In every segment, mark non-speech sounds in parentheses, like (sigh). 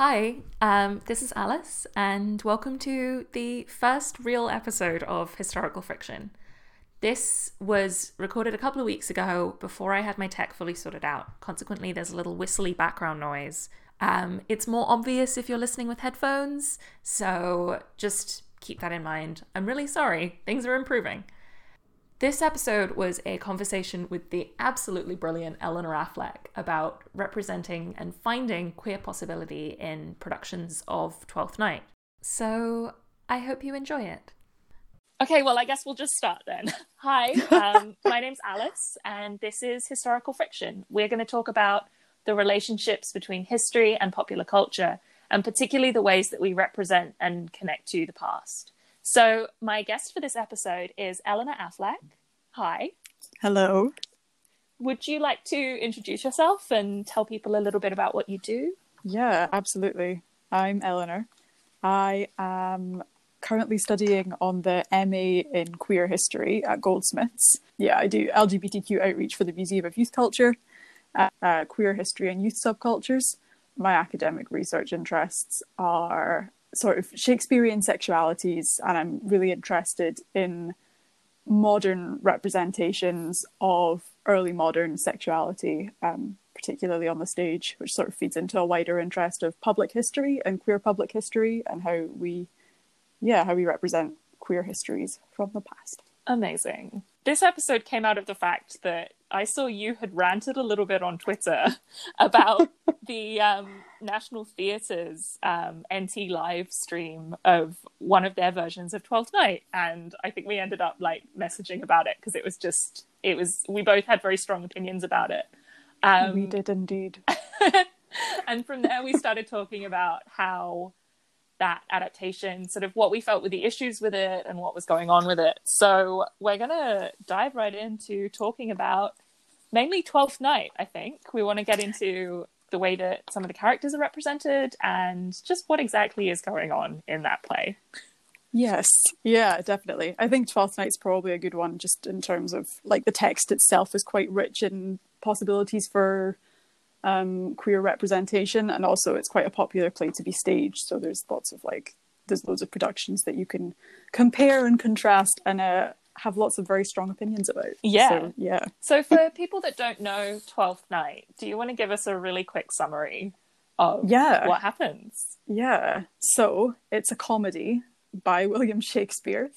Hi, um, this is Alice, and welcome to the first real episode of Historical Friction. This was recorded a couple of weeks ago before I had my tech fully sorted out. Consequently, there's a little whistly background noise. Um, it's more obvious if you're listening with headphones, so just keep that in mind. I'm really sorry, things are improving. This episode was a conversation with the absolutely brilliant Eleanor Affleck about representing and finding queer possibility in productions of Twelfth Night. So I hope you enjoy it. Okay, well, I guess we'll just start then. (laughs) Hi, um, (laughs) my name's Alice, and this is Historical Friction. We're going to talk about the relationships between history and popular culture, and particularly the ways that we represent and connect to the past. So, my guest for this episode is Eleanor Affleck. Hi. Hello. Would you like to introduce yourself and tell people a little bit about what you do? Yeah, absolutely. I'm Eleanor. I am currently studying on the MA in Queer History at Goldsmiths. Yeah, I do LGBTQ outreach for the Museum of Youth Culture, uh, queer history and youth subcultures. My academic research interests are sort of Shakespearean sexualities, and I'm really interested in modern representations of early modern sexuality, um, particularly on the stage, which sort of feeds into a wider interest of public history and queer public history and how we, yeah, how we represent queer histories from the past. Amazing. This episode came out of the fact that I saw you had ranted a little bit on Twitter (laughs) about (laughs) the um, National Theatre's um, NT live stream of one of their versions of Twelfth Night, and I think we ended up like messaging about it because it was just it was we both had very strong opinions about it. Um, we did indeed. (laughs) and from there, we started talking about how that adaptation, sort of what we felt were the issues with it and what was going on with it. So we're going to dive right into talking about mainly Twelfth Night, I think. We want to get into the way that some of the characters are represented and just what exactly is going on in that play. Yes, yeah, definitely. I think Twelfth Night's probably a good one just in terms of like the text itself is quite rich in possibilities for um, queer representation, and also it's quite a popular play to be staged. So there's lots of like there's loads of productions that you can compare and contrast and uh, have lots of very strong opinions about. Yeah, so, yeah. So for (laughs) people that don't know Twelfth Night, do you want to give us a really quick summary of yeah. what happens? Yeah. So it's a comedy by (laughs) William Shakespeare,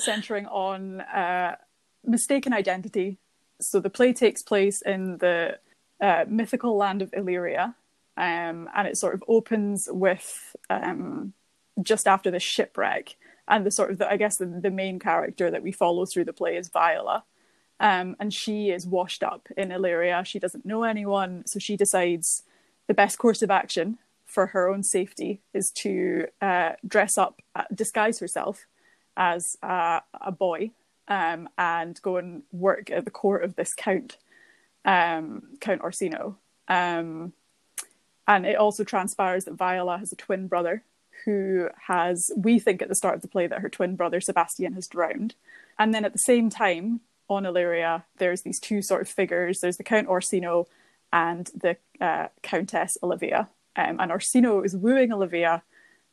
centering on uh, mistaken identity. So the play takes place in the uh, mythical land of Illyria, um, and it sort of opens with um, just after the shipwreck, and the sort of the, I guess the, the main character that we follow through the play is Viola, um, and she is washed up in Illyria. She doesn't know anyone, so she decides the best course of action for her own safety is to uh, dress up, uh, disguise herself as a boy, um, and go and work at the court of this count um, Count Orsino. Um, and it also transpires that Viola has a twin brother who has, we think at the start of the play, that her twin brother Sebastian has drowned. And then at the same time, on Illyria, there's these two sort of figures there's the Count Orsino and the uh, Countess Olivia. Um, and Orsino is wooing Olivia,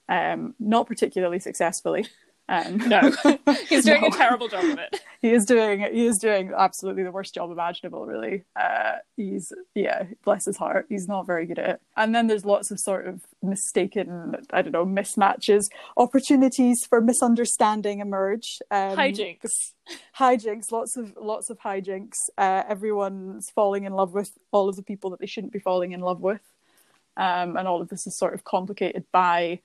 um, not particularly successfully. (laughs) Um, (laughs) no, (laughs) he's doing no. a terrible job of it. (laughs) He is doing he is doing absolutely the worst job imaginable. Really, uh, he's yeah, bless his heart, he's not very good at it. And then there's lots of sort of mistaken, I don't know, mismatches, opportunities for misunderstanding emerge. Um, hijinks, hijinks, lots of lots of hijinks. Uh, everyone's falling in love with all of the people that they shouldn't be falling in love with, um, and all of this is sort of complicated by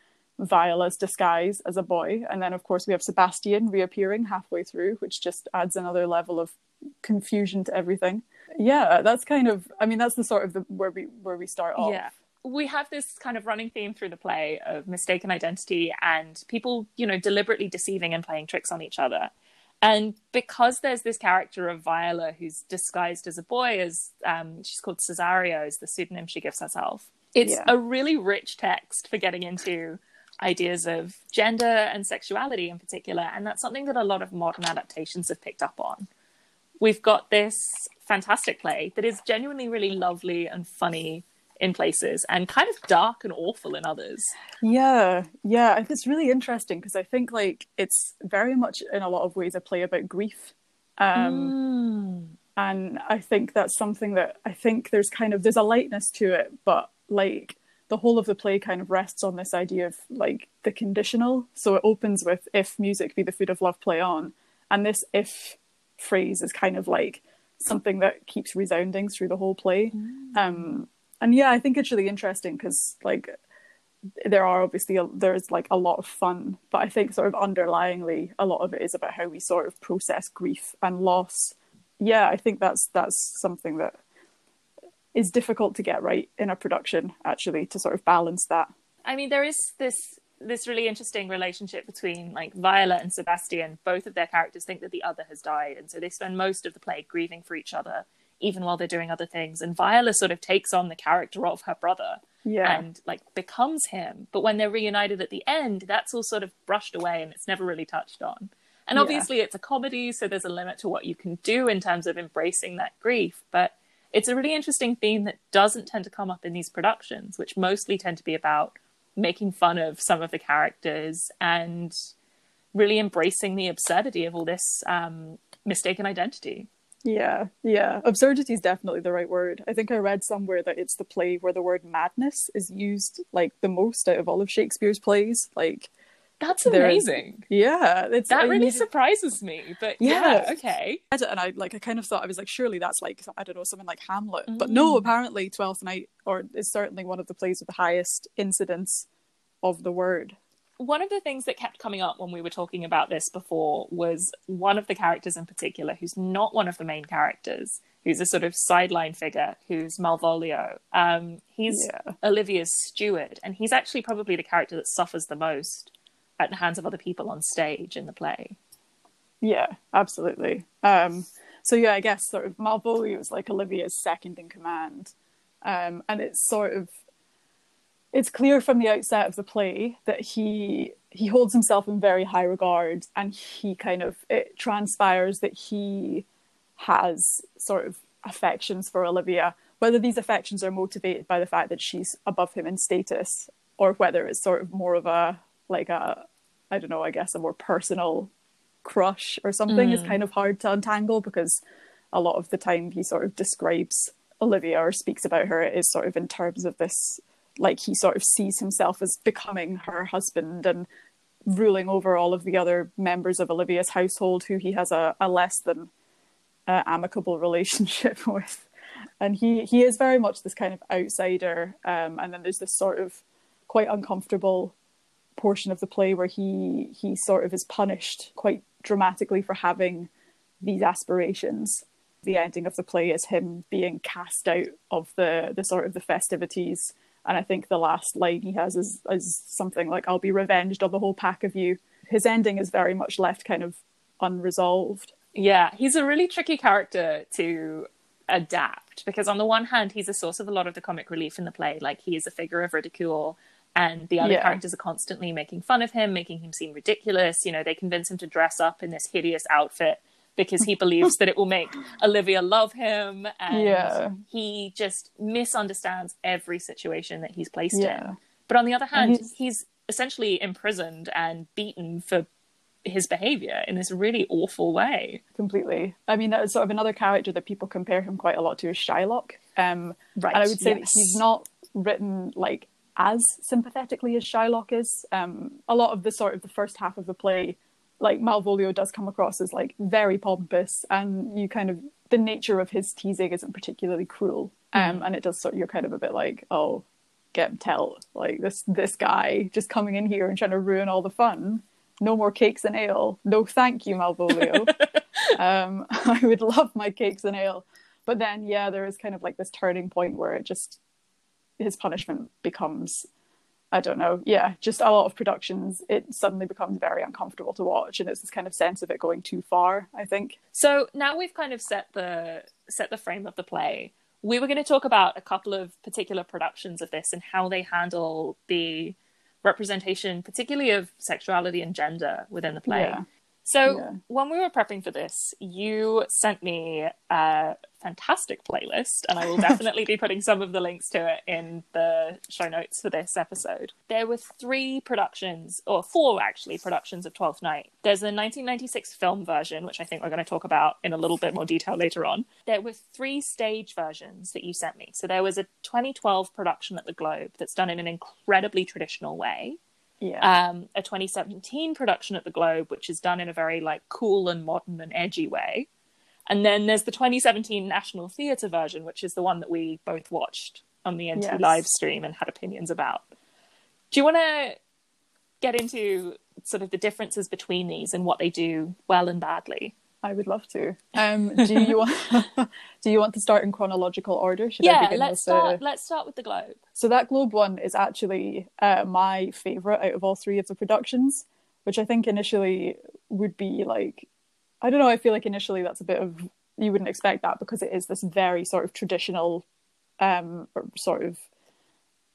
Viola's disguise as a boy. And then, of course, we have Sebastian reappearing halfway through, which just adds another level of confusion to everything. Yeah, that's kind of, I mean, that's the sort of the, where we where we start off. Yeah. We have this kind of running theme through the play of mistaken identity and people, you know, deliberately deceiving and playing tricks on each other. And because there's this character of Viola who's disguised as a boy, as um, she's called Cesario, is the pseudonym she gives herself. It's yeah. a really rich text for getting into ideas of gender and sexuality in particular. And that's something that a lot of modern adaptations have picked up on. We've got this fantastic play that is genuinely really lovely and funny in places and kind of dark and awful in others. Yeah, yeah, it's really interesting because I think like it's very much in a lot of ways a play about grief. Um, mm. And I think that's something that I think there's kind of there's a lightness to it, but like the whole of the play kind of rests on this idea of like the conditional. So it opens with if music be the food of love, play on, and this if phrase is kind of like something that keeps resounding through the whole play. Mm. Um, and yeah, I think it's really interesting because like there are obviously a, there's like a lot of fun, but I think sort of underlyingly a lot of it is about how we sort of process grief and loss. Yeah, I think that's that's something that is difficult to get right in a production actually to sort of balance that. I mean, there is this this really interesting relationship between like Viola and Sebastian. Both of their characters think that the other has died, and so they spend most of the play grieving for each other, even while they're doing other things. And Viola sort of takes on the character of her brother, yeah. and like becomes him. But when they're reunited at the end, that's all sort of brushed away, and it's never really touched on. And obviously, yeah. it's a comedy, so there's a limit to what you can do in terms of embracing that grief. But it's a really interesting theme that doesn't tend to come up in these productions, which mostly tend to be about making fun of some of the characters and really embracing the absurdity of all this um, mistaken identity. Yeah, yeah. Absurdity is definitely the right word. I think I read somewhere that it's the play where the word madness is used like the most out of all of Shakespeare's plays. Like that's amazing. Yeah, that really surprises me. But yeah, yeah, okay. And I like I kind of thought I was like, surely that's like I don't know something like Hamlet, mm. but no. Mm. Apparently, Twelfth Night or is certainly one of the plays with the highest incidence of the word. One of the things that kept coming up when we were talking about this before was one of the characters in particular, who's not one of the main characters, who's a sort of sideline figure, who's Malvolio. Um, he's yeah. Olivia's steward, and he's actually probably the character that suffers the most at the hands of other people on stage in the play. Yeah, absolutely. Um, so yeah, I guess sort of Malvolio is like Olivia's second in command, um, and it's sort of it's clear from the outset of the play that he he holds himself in very high regard, and he kind of it transpires that he has sort of affections for Olivia. Whether these affections are motivated by the fact that she's above him in status, or whether it's sort of more of a like a I don't know, I guess a more personal crush or something mm. is kind of hard to untangle because a lot of the time he sort of describes Olivia or speaks about her is sort of in terms of this like he sort of sees himself as becoming her husband and ruling over all of the other members of Olivia's household who he has a, a less than uh, amicable (laughs) relationship (laughs) with. And he, he is very much this kind of outsider. Um, and then there's this sort of quite uncomfortable portion of the play where he he sort of is punished quite dramatically for having these aspirations. The ending of the play is him being cast out of the the sort of the festivities. And I think the last line he has is is something like "I'll be revenged on the whole pack of you." His ending is very much left kind of unresolved. Yeah, he's a really tricky character to adapt because on the one hand he's a source of a lot of the comic relief in the play like he is a figure of ridicule and the other yeah. characters are constantly making fun of him, making him seem ridiculous. You know, they convince him to dress up in this hideous outfit because he believes that it will make Olivia love him, and yeah. he just misunderstands every situation that he's placed yeah. in. But on the other hand, he's... he's essentially imprisoned and beaten for his behavior in this really awful way. Completely. I mean, that is sort of another character that people compare him quite a lot to is Shylock. Um, right. And I would say yes. that he's not written like as sympathetically as Shylock is. Um, a lot of the sort of the first half of the play, like Malvolio does come across as like very pompous, and you kind of the nature of his teasing isn't particularly cruel. Um, mm. and it does sort of, you're kind of a bit like, oh, get tell like this this guy just coming in here and trying to ruin all the fun. No more cakes and ale. No, thank you, Malvolio. (laughs) um, (laughs) I would love my cakes and ale. But then, yeah, there is kind of like this turning point where it just his punishment becomes I don't know, yeah, just a lot of productions, it suddenly becomes very uncomfortable to watch, and it's this kind of sense of it going too far. I think. So now we've kind of set the set the frame of the play. We were going to talk about a couple of particular productions of this and how they handle the representation, particularly of sexuality and gender within the play. Yeah. So Yeah. when we were prepping for this, you sent me a fantastic playlist, and I will (laughs) definitely be putting some of the links to it in the show notes for this episode. There were three productions, or four actually, productions of Twelfth Night. There's a 1996 film version, which I think we're going to talk about in a little bit more detail later on. There were three stage versions that you sent me. So there was a 2012 production at the Globe that's done in an incredibly traditional way Yeah. um, a 2017 production at the Globe, which is done in a very like cool and modern and edgy way. And then there's the 2017 National Theatre version, which is the one that we both watched on the NT Yes. live stream and had opinions about. Do you want to get into sort of the differences between these and what they do well and badly? I would love to. Um, (laughs) do you want? (laughs) do you want to start in chronological order? Should I yeah, begin let's start. the- Let's start with the Globe. So that Globe one is actually uh, my favorite out of all three of the productions, which I think initially would be like, I don't know. I feel like initially that's a bit of you wouldn't expect that because it is this very sort of traditional, um, sort of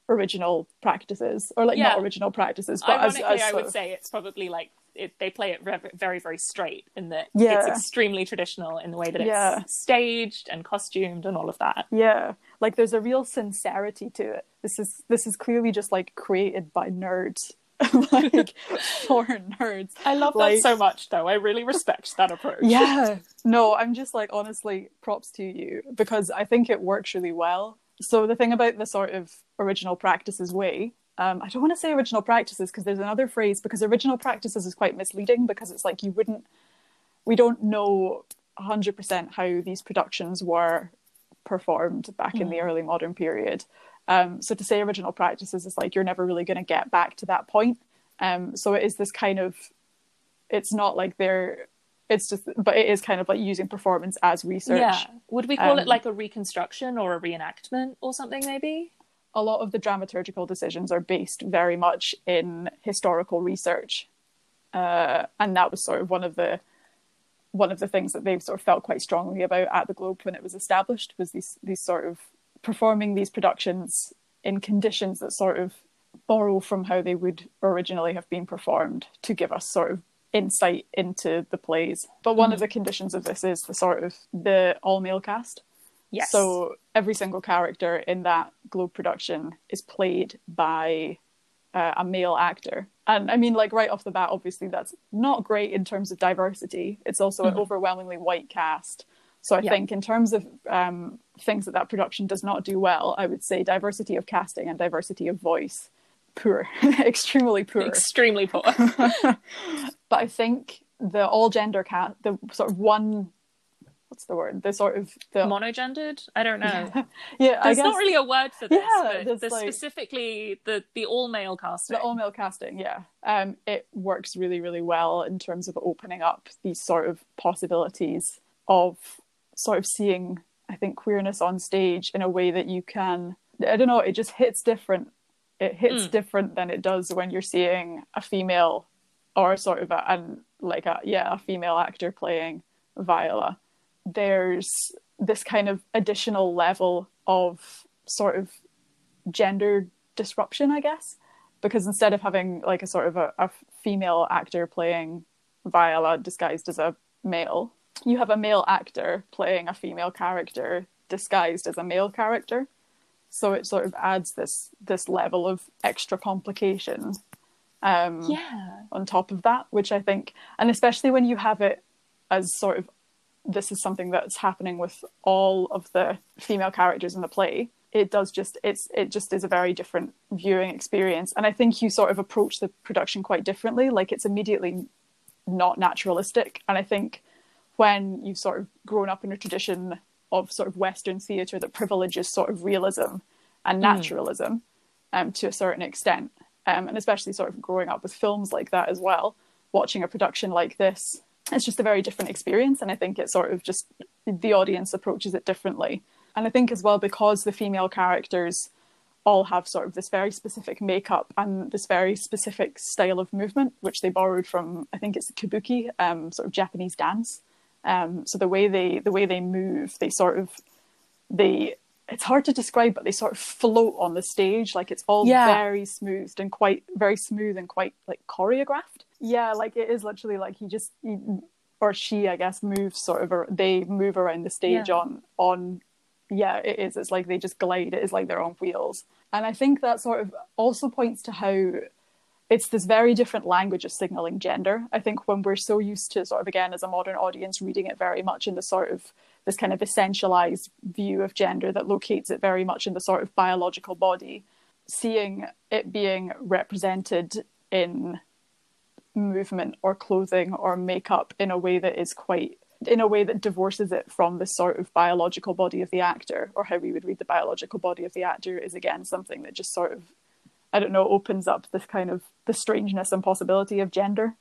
original practices, or like Yeah. not original practices, but Ironically, as I would of- say it's probably like it, they play it re- very, very straight in that Yeah. it's extremely traditional in the way that it's Yeah. staged and costumed and all of that. Yeah, like there's a real sincerity to it. This is this is clearly just like created by nerds, (laughs) like (laughs) for nerds. I love Like- that so much, though. I really respect that approach. (laughs) Yeah, no, I'm just like honestly, props to you because I think it works really well. So the thing about the sort of original practices way, um, I don't want to say original practices because there's another phrase because original practices is quite misleading because it's like you wouldn't, we don't know 100% how these productions were performed back in the early modern period. Um, so to say original practices is like you're never really going to get back to that point. Um, so it is this kind of, it's not like they're, it's just, but it is kind of like using performance as research. Yeah. Would we call it Um, like a reconstruction or a reenactment or something, maybe? A lot of the dramaturgical decisions are based very much in historical research, uh, and that was sort of one of the one of the things that they've sort of felt quite strongly about at the Globe when it was established was these these sort of performing these productions in conditions that sort of borrow from how they would originally have been performed to give us sort of insight into the plays. But one of the conditions of this is the sort of the all male cast. Yes. So every single character in that Globe production is played by uh, a male actor. And I mean, like right off the bat, obviously that's not great in terms of diversity. It's also an overwhelmingly white cast. So I Yeah. think in terms of um, things that that production does not do well, I would say diversity of casting and diversity of voice, poor, (laughs) extremely poor. extremely poor. (laughs) but I think the all gender cast, the sort of one, what's the word? The sort of the Monogendered? I don't know. yeah, (laughs) I There's guess not really a word for this, Yeah, but the like- specifically the the all male casting. the all male casting. Yeah, um, it works really, really well in terms of opening up these sort of possibilities of sort of seeing, I think, queerness on stage in a way that you can. I don't know. It just hits different. It hits Mm. different than it does when you're seeing a female or sort of a and like a yeah a female actor playing Viola. There's this kind of additional level of sort of gender disruption, I guess, because instead of having like a sort of a, a female actor playing Viola disguised as a male, you have a male actor playing a female character disguised as a male character. So it sort of adds this this level of extra complication um, yeah. on top of that, which I think, and especially when you have it as sort of this is something that's happening with all of the female characters in the play. It does just it's it just is a very different viewing experience, and I think you sort of approach the production quite differently. Like it's immediately not naturalistic, and I think when you've sort of grown up in a tradition of sort of Western theatre that privileges sort of realism and naturalism um, to a certain extent, um, and especially sort of growing up with films like that as well, watching a production like this, it's just a very different experience. And I think it sort of just the audience approaches it differently. And I think as well because the female characters all have sort of this very specific makeup and this very specific style of movement, which they borrowed from I think it's the kabuki, um, sort of Japanese dance. Um, so the way they the way they move, they sort of they it's hard to describe, but they sort of float on the stage. Like it's all Yeah. very smoothed and quite very smooth and quite like choreographed. Yeah, like it is literally like he just he, or she, I guess, moves sort of. They move around the stage Yeah. on on. Yeah, it is. It's like they just glide. It is like they're on wheels, and I think that sort of also points to how it's this very different language of signaling gender. I think when we're so used to sort of again as a modern audience reading it very much in the sort of this kind of essentialized view of gender that locates it very much in the sort of biological body, seeing it being represented in movement or clothing or makeup in a way that is quite in a way that divorces it from the sort of biological body of the actor or how we would read the biological body of the actor is again something that just sort of I don't know opens up this kind of the strangeness and possibility of gender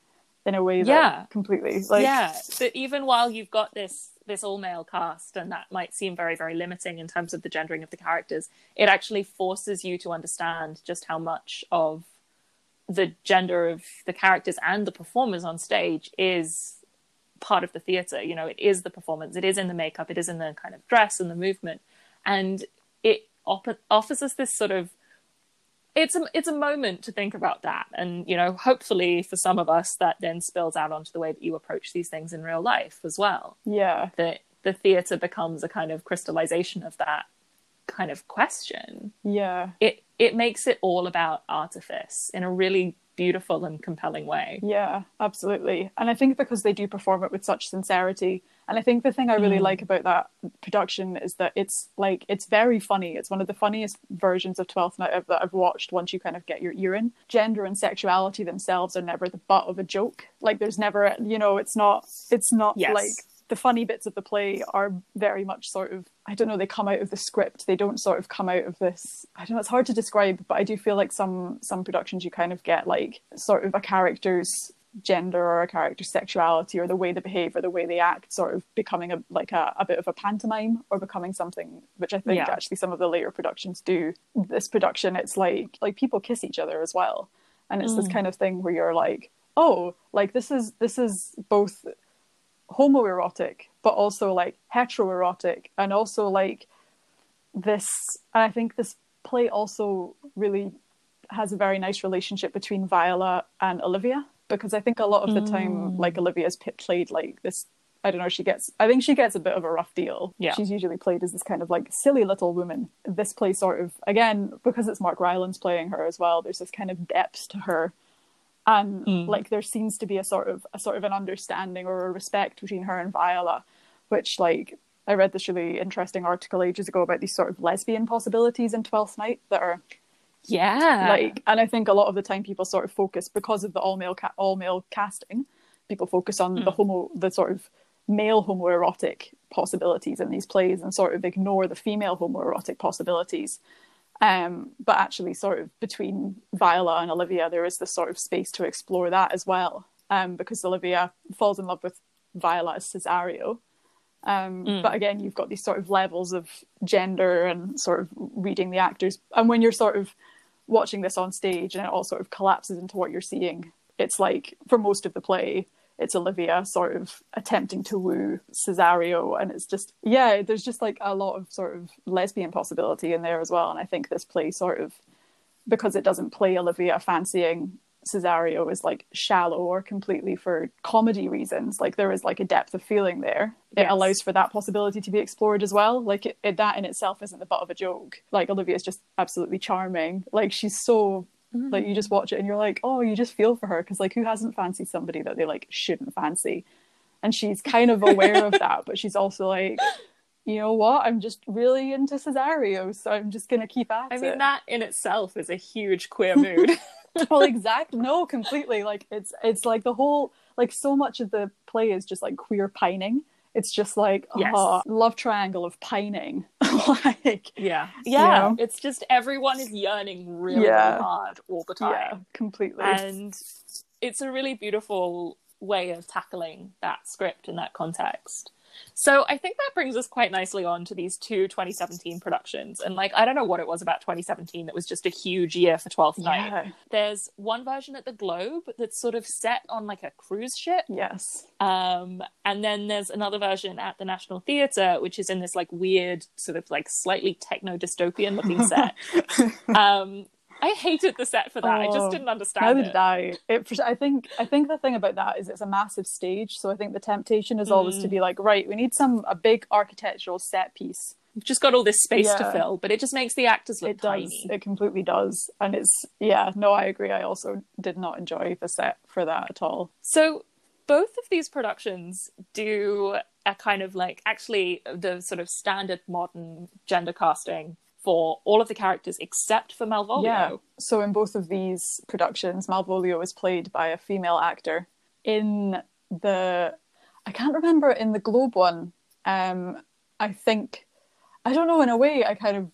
in a way that Yeah. completely like yeah that even while you've got this this all male cast and that might seem very very limiting in terms of the gendering of the characters it actually forces you to understand just how much of the gender of the characters and the performers on stage is part of the theater you know it is the performance it is in the makeup it is in the kind of dress and the movement. And it op- offers us this sort of it's a it's a moment to think about that. And you know hopefully for some of us that then spills out onto the way that you approach these things in real life as well. Yeah. That the theater becomes a kind of crystallization of that kind of question. Yeah. It it makes it all about artifice in a really beautiful and compelling way Yeah, absolutely. And I think because they do perform it with such sincerity, and I think the thing I really Mm. like about that production is that it's like it's very funny. It's one of the funniest versions of Twelfth Night I've- that I've watched. Once you kind of get your ear in, gender and sexuality themselves are never the butt of a joke. Like there's never, you know, it's not. It's not Yes. like the funny bits of the play are very much sort of I don't know they come out of the script they don't sort of come out of this I don't know it's hard to describe but I do feel like some some productions you kind of get like sort of a character's gender or a character's sexuality or the way they behave or the way they act sort of becoming a like a, a bit of a pantomime or becoming something which I think Yeah. actually some of the later productions do this production it's like like people kiss each other as well and it's this Mm. kind of thing where you're like oh like this is this is both homoerotic but also like heteroerotic and also like this and i think this play also really has a very nice relationship between viola and olivia because i think a lot of the time Mm. like olivia's played like this i don't know she gets i think she gets a bit of a rough deal Yeah. she's usually played as this kind of like silly little woman this play sort of again because it's mark rylance playing her as well there's this kind of depth to her and Mm. like there seems to be a sort of a sort of an understanding or a respect between her and Viola, which like I read this really interesting article ages ago about these sort of lesbian possibilities in Twelfth Night that are yeah like, and I think a lot of the time people sort of focus because of the all male ca- all male casting, people focus on the homo the sort of male homoerotic possibilities in these plays and sort of ignore the female homoerotic possibilities. Um, but actually, sort of between Viola and Olivia, there is this sort of space to explore that as well. Um, because Olivia falls in love with Viola as Cesario. Um, Mm. But again, you've got these sort of levels of gender and sort of reading the actors. And when you're sort of watching this on stage and it all sort of collapses into what you're seeing, it's like for most of the play, it's Olivia sort of attempting to woo Cesario. And it's just, yeah, there's just like a lot of sort of lesbian possibility in there as well. And I think this play sort of, because it doesn't play Olivia fancying Cesario is like shallow or completely for comedy reasons. Like there is like a depth of feeling there. It Yes. allows for that possibility to be explored as well. Like it, it, that in itself isn't the butt of a joke. Like Olivia's just absolutely charming. Like she's so like mm-hmm. you just watch it and you're like, oh, you just feel for her because like who hasn't fancied somebody that they like shouldn't fancy? And she's kind of aware of that, but she's also like, you know what? I'm just really into Cesario, so I'm just gonna keep at it i it. mean that in itself is a huge queer (laughs) mood well (laughs) exact no completely like it's it's like the whole like so much of the play is just like queer pining it's just like Yes. oh, love triangle of pining (laughs) like yeah You yeah know? it's just everyone is yearning really, Yeah. really hard all the time yeah completely and it's a really beautiful way of tackling that script in that context So I think that brings us quite nicely on to these two 2017 productions. And like, I don't know what it was about 2017 that was just a huge year for 12th Night. Yeah. There's one version at the Globe that's sort of set on like a cruise ship. Yes. Um, and then there's another version at the National Theatre, which is in this like weird, sort of like slightly techno dystopian looking set. (laughs) um, I hated the set for that. I just Oh, didn't understand it. did I? It, I think I think the thing about that is it's a massive stage, so I think the temptation is always Mm. to be like, right, we need some a big architectural set piece. We've just got all this space to fill, but it just makes the actors look It does. tiny. It completely does, and it's yeah. No, I agree. I also did not enjoy the set for that at all. So both of these productions do a kind of like actually the sort of standard modern gender casting for all of the characters except for Malvolio. Yeah. So in both of these productions, Malvolio is played by a female actor. In the, I can't remember in the Globe one. Um, I think, I don't know. In a way, I kind of,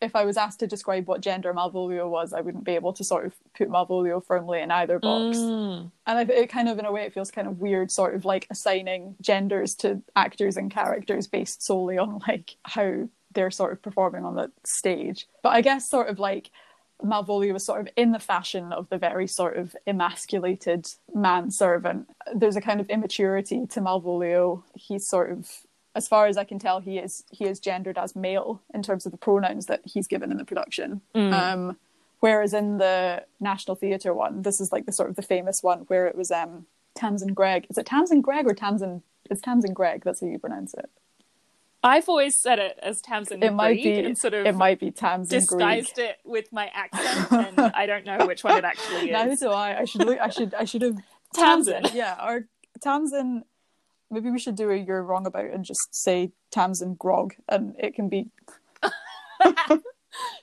if I was asked to describe what gender Malvolio was, I wouldn't be able to sort of put Malvolio firmly in either box. Mm. And I, it kind of, in a way, it feels kind of weird, sort of like assigning genders to actors and characters based solely on like how they're sort of performing on the stage. But I guess sort of like Malvolio was sort of in the fashion of the very sort of emasculated manservant. There's a kind of immaturity to Malvolio. He's sort of as far as I can tell, he is he is gendered as male in terms of the pronouns that he's given in the production. Um, whereas in the National Theatre one, this is like the sort of the famous one where it was um, Tamsin Greig. Is it Tamsin Greig or Tamsin? It's Tamsin Greig. That's how you pronounce it. I've always said it as Tamsin It might be. and sort of it might be Tamsin disguised it with my accent, and (laughs) I don't know which one it actually Neither is. do I. I should look. I should. I should have (laughs) Tamsin. Yeah, or Tamsin. Maybe we should do a "you're wrong about" and just say Tamsin Grog, and it can be (laughs)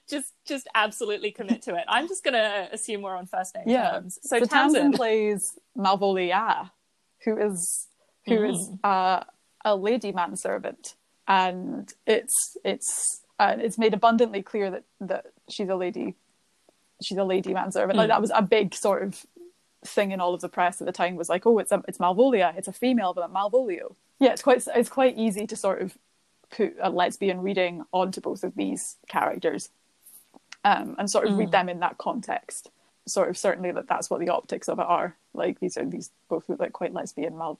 just just absolutely commit to it. I'm just gonna assume we're on first name Yeah. terms. So, So Tamsin Tamsin, plays Malvolia, who is who is uh, a lady manservant, and it's it's uh, it's made abundantly clear that that she's a lady. She's a lady manservant. Like Mm. that was a big sort of thing in all of the press at the time. Was like, oh, it's a, it's Malvolia. It's a female, but Malvolio. Yeah, it's quite it's quite easy to sort of put a lesbian reading onto both of these characters, um, and sort of read them in that context sort of certainly that that's what the optics of it are. Like these are these both look like quite lesbian Mal-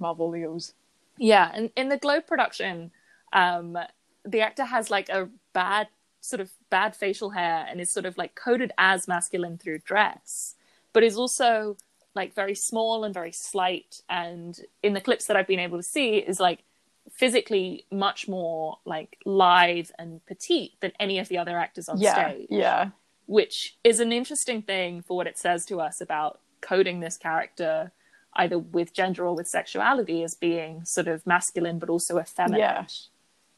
Malvolios. yeah, and in the Globe production, um, the actor has like a bad sort of bad facial hair and is sort of like coded as masculine through dress, but is also like very small and very slight. And in the clips that I've been able to see, is like physically much more like lithe and petite than any of the other actors on Yeah, stage. yeah, which is an interesting thing for what it says to us about coding this character either with gender or with sexuality as being sort of masculine but also effeminate Yeah.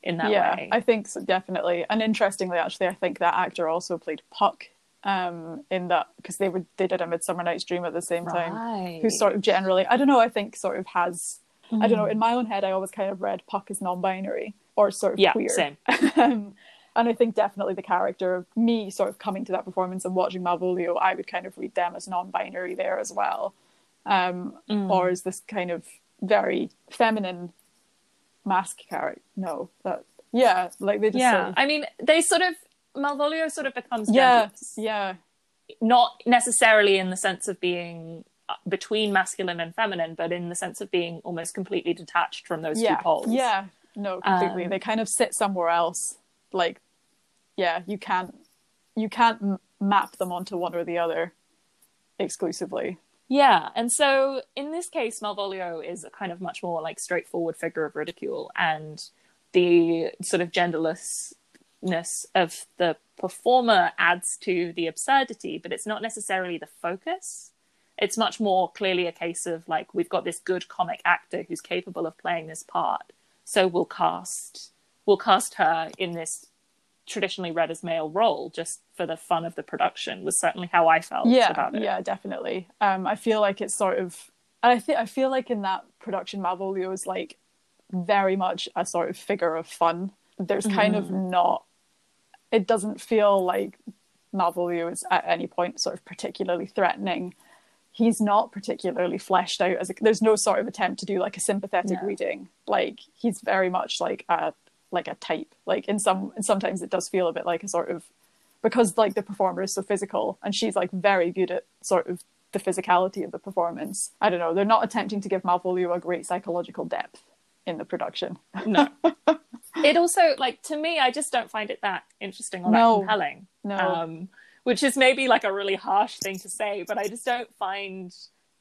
In that yeah. way. I think so, definitely. And interestingly, actually, I think that actor also played Puck um, in that because they were they did a Midsummer Night's Dream at the same time. Who sort of generally, I don't know, I think sort of has. I don't know. Mm. In my own head, I always kind of read Puck as non-binary or sort of yeah, queer. same. (laughs) um, and I think definitely the character of me sort of coming to that performance and watching Malvolio, I would kind of read them as non-binary there as well, um, Mm. or as this kind of very feminine mask character. No, that yeah, like they just Yeah, sort of, I mean, they sort of Malvolio sort of becomes yeah, yeah, not necessarily in the sense of being uh, between masculine and feminine, but in the sense of being almost completely detached from those yeah, two poles. yeah. No, completely. Um, they kind of sit somewhere else. Like, yeah, you can't you can't m- map them onto one or the other exclusively. Yeah, and so in this case, Malvolio is a kind of much more like straightforward figure of ridicule, and the sort of genderlessness of the performer adds to the absurdity, but it's not necessarily the focus. It's much more clearly a case of like we've got this good comic actor who's capable of playing this part, so we'll cast we'll cast her in this traditionally read as male role just for the fun of the production was certainly how I felt yeah, about it. Yeah, definitely. Um, I feel like it's sort of, and I think I feel like in that production, Malvolio is like very much a sort of figure of fun. There's kind of Mm-hmm. not. It doesn't feel like Malvolio is at any point sort of particularly threatening he's not particularly fleshed out as a, there's no sort of attempt to do like a sympathetic No. reading. Like he's very much like a like a type. Like in some and sometimes it does feel a bit like a sort of because like the performer is so physical and she's like very good at sort of the physicality of the performance. I don't know. They're not attempting to give Malvolio a great psychological depth in the production. No. (laughs) it also like to me, I just don't find it that interesting or No. that compelling. No. Um, which is maybe like a really harsh thing to say, but I just don't find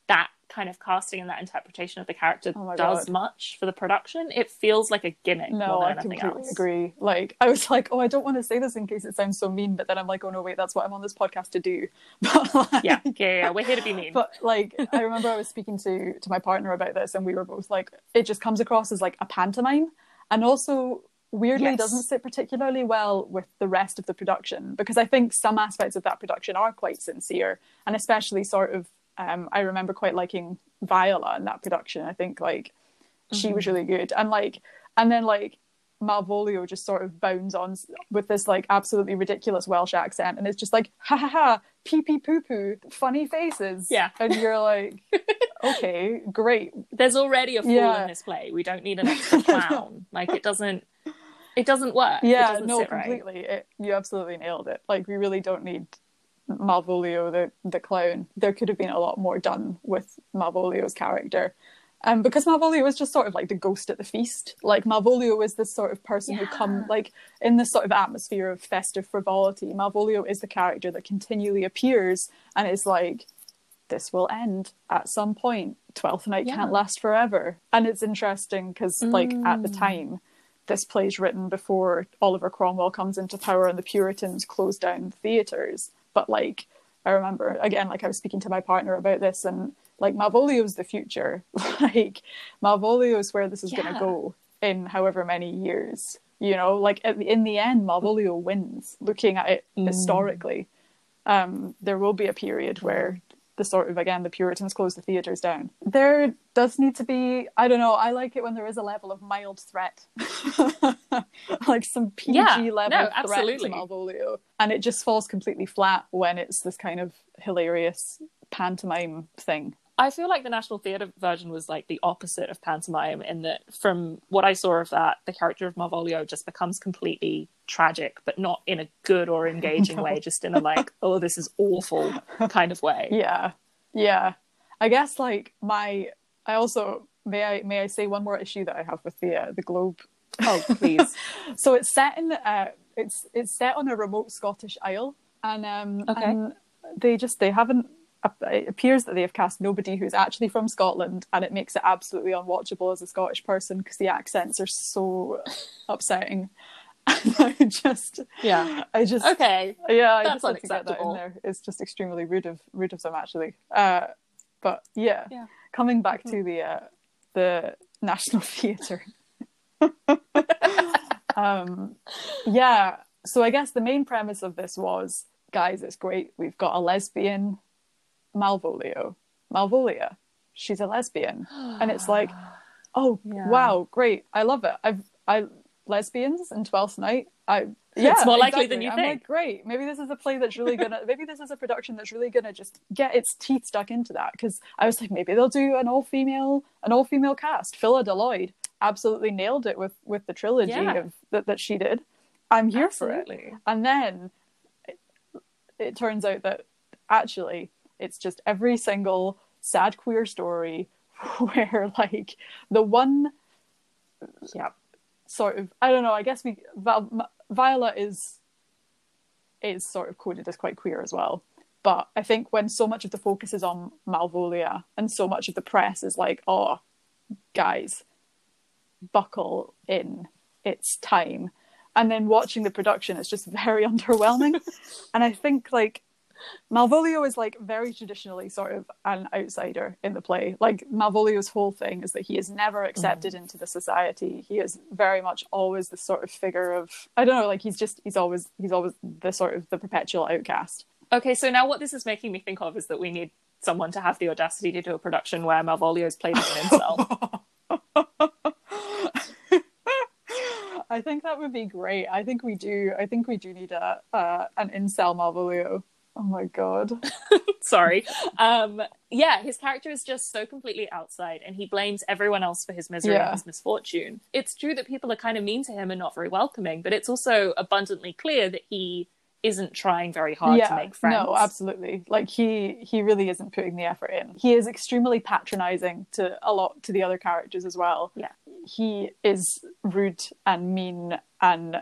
that kind of casting and that interpretation of the character Oh does God. much for the production. It feels like a gimmick No, more I anything completely else. agree. Like, I was like, oh, I don't want to say this in case it sounds so mean, but then I'm like, oh no, wait, that's what I'm on this podcast to do. (laughs) But like, Yeah, yeah, yeah, yeah. We're here to be mean. But like, I remember I was speaking to to my partner about this, and we were both like, it just comes across as like a pantomime, and also weirdly Yes. doesn't sit particularly well with the rest of the production because I think some aspects of that production are quite sincere, and especially sort of, um, I remember quite liking Viola in that production. I think like she was really good, and like, and then like. Malvolio just sort of bounds on with this like absolutely ridiculous Welsh accent, and it's just like ha ha ha, pee pee poo poo, funny faces. Yeah. and you're like, (laughs) okay, great. There's already a fool Yeah. in this play. We don't need an extra (laughs) clown. like it doesn't it doesn't work. it Yeah, doesn't no, sit right. completely. It, you absolutely nailed it. Like we really don't need Malvolio the the clown. There could have been a lot more done with Malvolio's character. Um, because Malvolio is just sort of like the ghost at the feast. Like Malvolio is this sort of person who come like in this sort of atmosphere of festive frivolity. Malvolio is the character that continually appears and is like, this will end at some point. Twelfth Night Yeah. can't last forever. And it's interesting because like at the Mm. time, this play's written before Oliver Cromwell comes into power and the Puritans close down theatres. But like I remember again, like I was speaking to my partner about this and like Malvolio's the future. (laughs) like Malvolio's where this is Yeah. gonna go in however many years. You know, like at the, in the end, Malvolio wins. Looking at it Mm. historically, um, there will be a period where the sort of again the Puritans close the theaters down. There does need to be. I don't know. I like it when there is a level of mild threat, (laughs) like some PG Yeah, level no, threat absolutely. to Malvolio, and it just falls completely flat when it's this kind of hilarious pantomime thing. I feel like the National Theatre version was like the opposite of pantomime in that from what I saw of that, the character of Malvolio just becomes completely tragic, but not in a good or engaging (laughs) No. way, just in a like, oh, this is awful kind of way. Yeah, yeah. I guess like my. I also may I may I say one more issue that I have with the uh, the Globe Oh, please. (laughs) so it's set in uh, it's it's set on a remote Scottish isle, and um, Okay. and they just they haven't. It appears that they have cast nobody who's actually from Scotland, and it makes it absolutely unwatchable as a Scottish person because the accents are so upsetting. (laughs) And I just, Yeah. I just, Okay. yeah, I That's just had to get that in there. It's just extremely rude of rude of them, actually. Uh, but yeah, Yeah. coming back to the uh, the National (laughs) Theatre. (laughs) um, yeah, so I guess the main premise of this was, guys, it's great. We've got a lesbian Malvolio, Malvolia. She's a lesbian, and it's (gasps) like, oh Yeah. wow, great! I love it. I've I lesbians in Twelfth Night. I yeah, (laughs) It's more likely than exactly. you I'm think. like, great. Maybe this is a play that's really gonna. maybe this is a production that's really gonna just get its teeth stuck into that. Because I was like, maybe they'll do an all female, an all female cast. Phyllida Lloyd absolutely nailed it with with the trilogy Yeah. of that that she did. I'm here for it. And then it, it turns out that actually it's just every single sad queer story (laughs) where like the one Yeah. sort of I don't know. I guess we Viola is is sort of coded as quite queer as well. But I think when so much of the focus is on Malvolia and so much of the press is like, oh, guys, buckle in, it's time. And then watching the production it's just very (laughs) underwhelming. and I think like Malvolio is like very traditionally sort of an outsider in the play. Like Malvolio's whole thing is that he is never accepted into the society. He is very much always the sort of figure of I don't know, like he's just he's always he's always the sort of the perpetual outcast. Okay, so now what this is making me think of is that we need someone to have the audacity to do a production where Malvolio is played as an incel. I think that would be great. I think we do. I think we do need a uh, an incel Malvolio. Oh my god. (laughs) Sorry. Um, yeah, his character is just so completely outside and he blames everyone else for his misery Yeah. and his misfortune. It's true that people are kind of mean to him and not very welcoming, but it's also abundantly clear that he isn't trying very hard to make friends. No, absolutely. Like he he really isn't putting the effort in. He is extremely patronizing to a lot to the other characters as well. Yeah. He is rude and mean and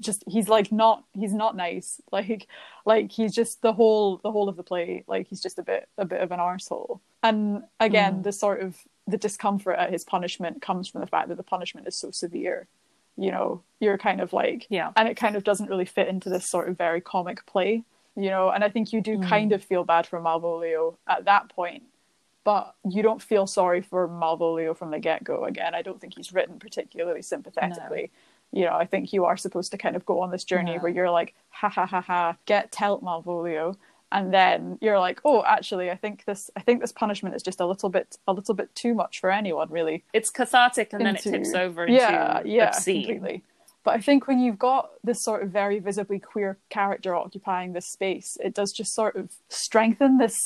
just he's like not he's not nice. (laughs) Like like he's just the whole the whole of the play, like he's just a bit a bit of an arsehole. And again, Mm. the sort of the discomfort at his punishment comes from the fact that the punishment is so severe. You know, you're kind of like Yeah. and it kind of doesn't really fit into this sort of very comic play you know and i think you do Mm. kind of feel bad for malvolio at that point but you don't feel sorry for malvolio from the get-go again i don't think he's written particularly sympathetically you know i think you are supposed to kind of go on this journey No. where you're like ha ha ha ha get telt malvolio and then you're like oh actually i think this i think this punishment is just a little bit a little bit too much for anyone really It's cathartic and then it into- tips over into yeah, yeah, obscene. completely. But I think when you've got this sort of very visibly queer character occupying this space, it does just sort of strengthen this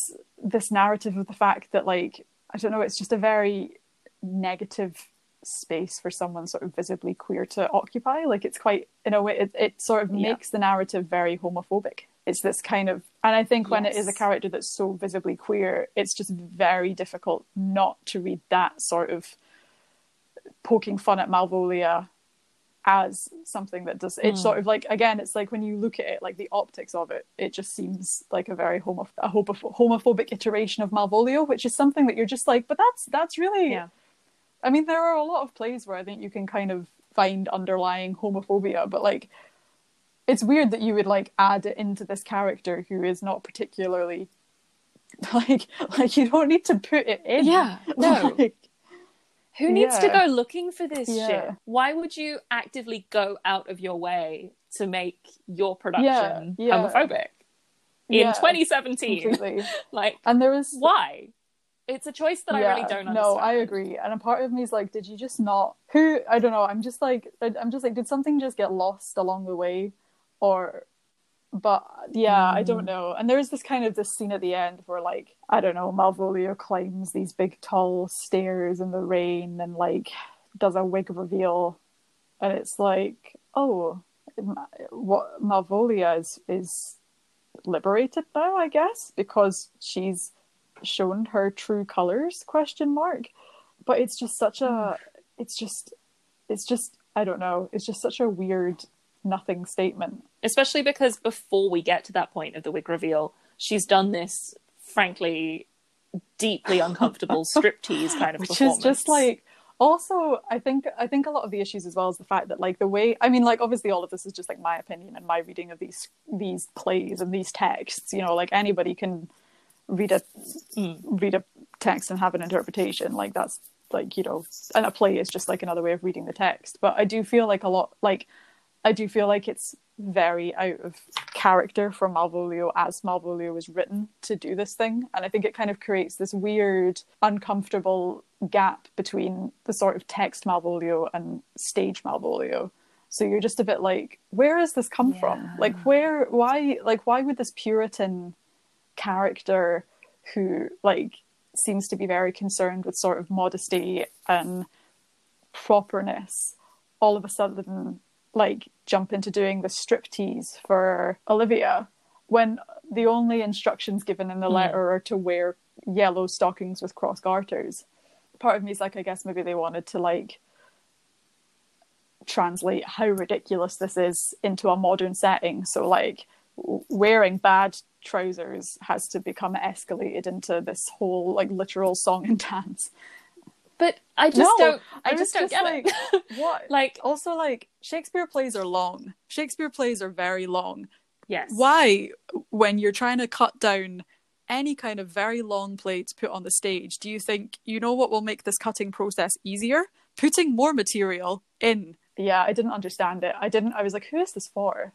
this narrative of the fact that like I don't know, it's just a very negative space for someone sort of visibly queer to occupy. Like it's quite in a way it, it sort of Yeah. makes the narrative very homophobic. It's this kind of and I think when it is a character that's so visibly queer, it's just very difficult not to read that sort of poking fun at Malvolia as something that does it's Mm. sort of like again it's like when you look at it like the optics of it it just seems like a very homo- a homophobic iteration of Malvolio which is something that you're just like but that's that's really Yeah. I mean there are a lot of plays where I think you can kind of find underlying homophobia but like it's weird that you would like add it into this character who is not particularly (laughs) like like you don't need to put it in Yeah, (laughs) no. Like, Who needs to go looking for this Yeah. shit? Why would you actively go out of your way to make your production yeah. homophobic in Yeah, 2017? (laughs) Like, and there was why? It's a choice that I really don't understand. No, I agree. And a part of me is like, did you just not? Who? I don't know. I'm just like, I- I'm just like, did something just get lost along the way, or? But yeah, I Mm. don't know. And there's this kind of this scene at the end where like I don't know, Malvolio climbs these big tall stairs in the rain and like does a wig reveal, and it's like, oh, what Malvolia is is liberated now, I guess, because she's shown her true colors? Question mark. But it's just such a mm. it's just it's just i don't know. It's just such a weird nothing statement. Especially because before we get to that point of the wig reveal, she's done this, frankly, deeply uncomfortable (laughs) striptease kind of which is just like also i think i think a lot of the issues as well is the fact that like the way i mean like obviously all of this is just like my opinion and my reading of these these plays and these texts you know like anybody can read a Mm. read a text and have an interpretation like that's like you know and a play is just like another way of reading the text. But i do feel like a lot like i do feel like it's very out of character for malvolio as malvolio was written to do this thing. And i think it kind of creates this weird uncomfortable gap between the sort of text malvolio and stage malvolio. So you're just a bit like where has this come from? Like where why like why would this puritan character who like seems to be very concerned with sort of modesty and properness all of a sudden like jump into doing the striptease for Olivia when the only instructions given in the Hmm. letter are to wear yellow stockings with cross garters. Part of me is like, I guess maybe they wanted to like translate how ridiculous this is into a modern setting. So like wearing bad trousers has to become escalated into this whole like literal song and dance. But I just No, don't. I, I just don't get it. (laughs) What? like, also like Shakespeare plays are long. Shakespeare plays are very long. yes. Why when you're trying to cut down any kind of very long play to put on the stage, do you think you know what will make this cutting process easier? Putting more material in. Yeah, I didn't understand it. I didn't I was like, who is this for?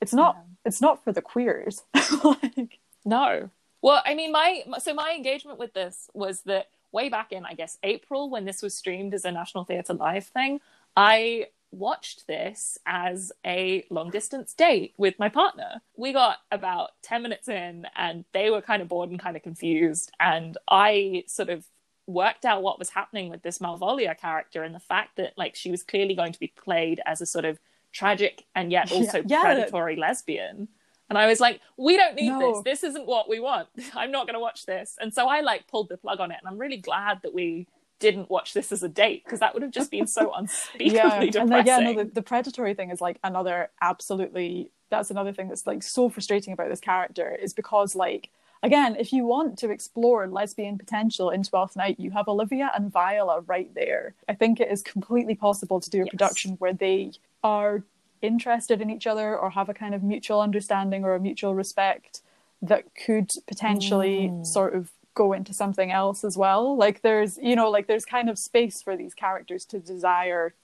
It's not it's not for the queers. (laughs) like No. Well, I mean, my so my engagement with this was that way back in, I guess, April when this was streamed as a National Theatre Live thing, I watched this as a long distance date with my partner. We got about 10 minutes in and they were kind of bored and kind of confused. And I sort of worked out what was happening with this Malvolia character and the fact that like she was clearly going to be played as a sort of tragic and yet (laughs) also yeah, yeah. predatory lesbian. And I was like, we don't need no. this. This isn't what we want. (laughs) I'm not going to watch this. And so I like pulled the plug on it. And I'm really glad that we didn't watch this as a date because that would have just been so (laughs) unspeakably yeah. depressing. And then, yeah, no, the, the predatory thing is like another absolutely, that's another thing that's like so frustrating about this character is because like, again, if you want to explore lesbian potential in Twelfth Night, you have Olivia and Viola right there. I think it is completely possible to do a yes. production where they are interested in each other or have a kind of mutual understanding or a mutual respect that could potentially mm. sort of go into something else as well like there's you know like there's kind of space for these characters to desire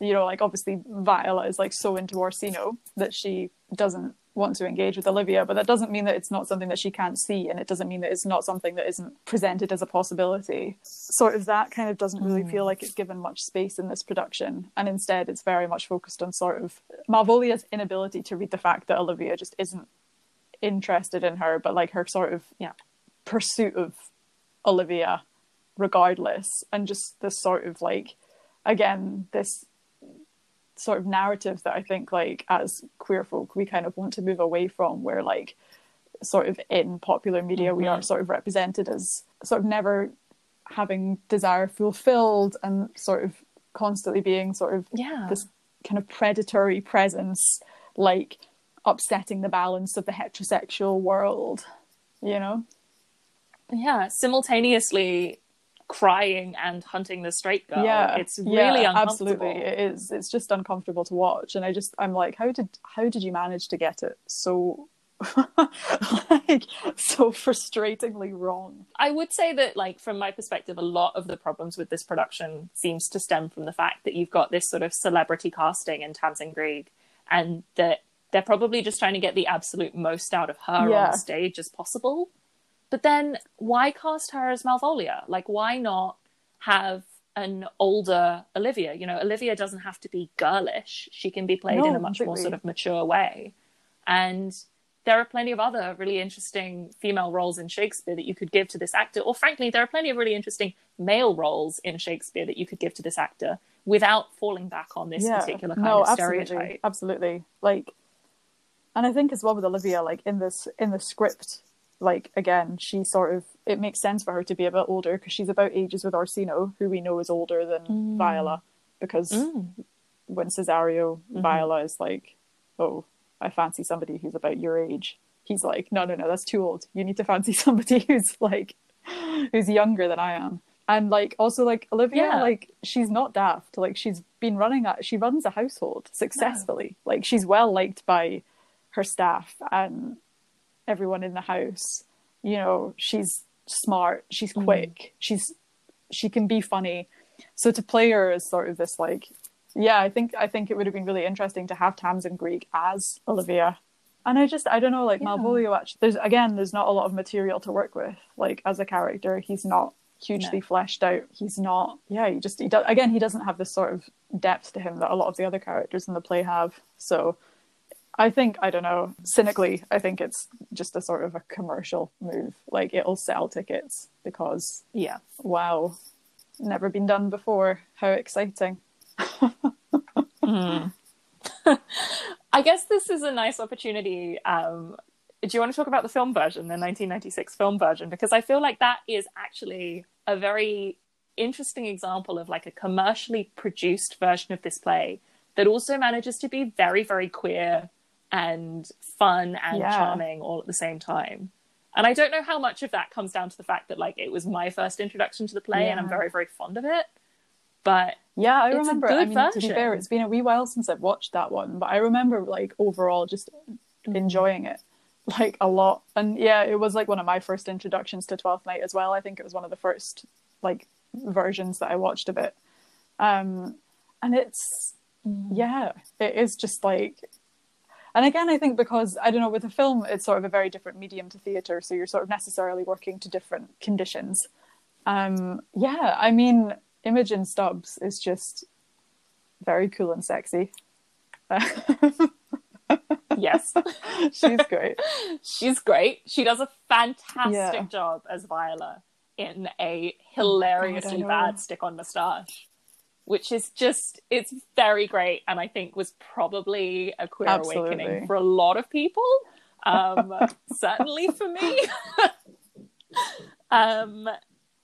you know like obviously viola is like so into orsino that she doesn't want to engage with olivia but that doesn't mean that it's not something that she can't see and it doesn't mean that it's not something that isn't presented as a possibility sort of that kind of doesn't really mm. feel like it's given much space in this production and instead it's very much focused on sort of malvolia's inability to read the fact that olivia just isn't interested in her but like her sort of yeah pursuit of olivia regardless and just this sort of like again this sort of narrative that I think like as queer folk we kind of want to move away from where like sort of in popular media mm-hmm. we are sort of represented as sort of never having desire fulfilled and sort of constantly being sort of yeah this kind of predatory presence like upsetting the balance of the heterosexual world you know yeah simultaneously crying and hunting the straight girl. Yeah, it's really yeah, absolutely. It is. It's just uncomfortable to watch, and I just I'm like, how did how did you manage to get it so (laughs) like so frustratingly wrong? I would say that, like from my perspective, a lot of the problems with this production seems to stem from the fact that you've got this sort of celebrity casting in Tamsin Greig, and that they're probably just trying to get the absolute most out of her yeah. on stage as possible. But then why cast her as Malvolia? Like, why not have an older Olivia? You know, Olivia doesn't have to be girlish. She can be played no, in a much more sort of mature way. And there are plenty of other really interesting female roles in Shakespeare that you could give to this actor. Or frankly, there are plenty of really interesting male roles in Shakespeare that you could give to this actor without falling back on this yeah, particular kind no, of absolutely, stereotype. Absolutely. Like and I think as well with Olivia, like in this in the script, like again, she sort of it makes sense for her to be a bit older because she's about ages with Orsino, who we know is older than mm. Viola, because mm. when Cesario mm-hmm. Viola is like, "Oh, I fancy somebody who's about your age," he's like, "No, no, no, that's too old. You need to fancy (laughs) somebody who's like, who's younger than I am." And like also like Olivia, yeah. like she's not daft. Like she's been running a she runs a household successfully. No. Like she's well liked by her staff and everyone in the house. You know, she's smart, she's mm. quick, mm. she's she can be funny. So to play her as sort of this like yeah, I think I think it would have been really interesting to have Tamsin Greig as Olivia. And I just I don't know, like yeah. Malvolio actually there's again there's not a lot of material to work with. Like as a character, he's not hugely no. fleshed out. He's not yeah, he just he does again he doesn't have this sort of depth to him that a lot of the other characters in the play have. So I think I don't know. Cynically, I think it's just a sort of a commercial move. Like it'll sell tickets because yeah, wow, never been done before. How exciting! mm. (laughs) I guess this is a nice opportunity. Um, do you want to talk about the film version, the 1996 film version? Because I feel like that is actually a very interesting example of like a commercially produced version of this play that also manages to be very, very queer and fun and yeah. charming all at the same time. And I don't know how much of that comes down to the fact that like it was my first introduction to the play yeah. and I'm very, very fond of it. But yeah, I remember. I mean, version. to be fair, it's been a wee while since I've watched that one, but I remember like overall just mm. enjoying it like a lot. And yeah, it was like one of my first introductions to Twelfth Night as well. I think it was one of the first like versions that I watched of it. Um, and it's mm. yeah, it is just like and again, I think because I don't know, with a film, it's sort of a very different medium to theatre, so you're sort of necessarily working to different conditions. Um, yeah, I mean, Imogen Stubbs is just very cool and sexy. (laughs) yes, (laughs) she's great. she's great. She does a fantastic Yeah. job as Viola in a hilariously know. bad stick-on moustache, which is just it's very great, and I think was probably a queer Absolutely. awakening for a lot of people. Um, (laughs) certainly for me. (laughs) um,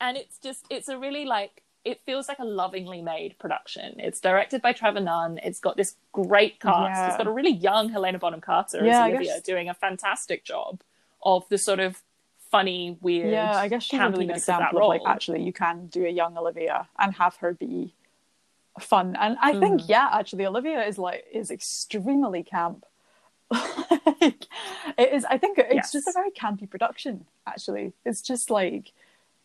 and it's just it's a really like it feels like a lovingly made production. It's directed by Trevor Nunn. It's got this great cast. Yeah. It's got a really young Helena Bonham Carter Yeah, as Olivia doing a fantastic job of the sort of funny, weird, Yeah, I guess she's really good campiness of that example of like actually you can do a young Olivia and have her be fun. And I Mm. think yeah, actually Olivia is like is extremely camp. (laughs) like, it is. I think it's Yes. just a very campy production. Actually, it's just like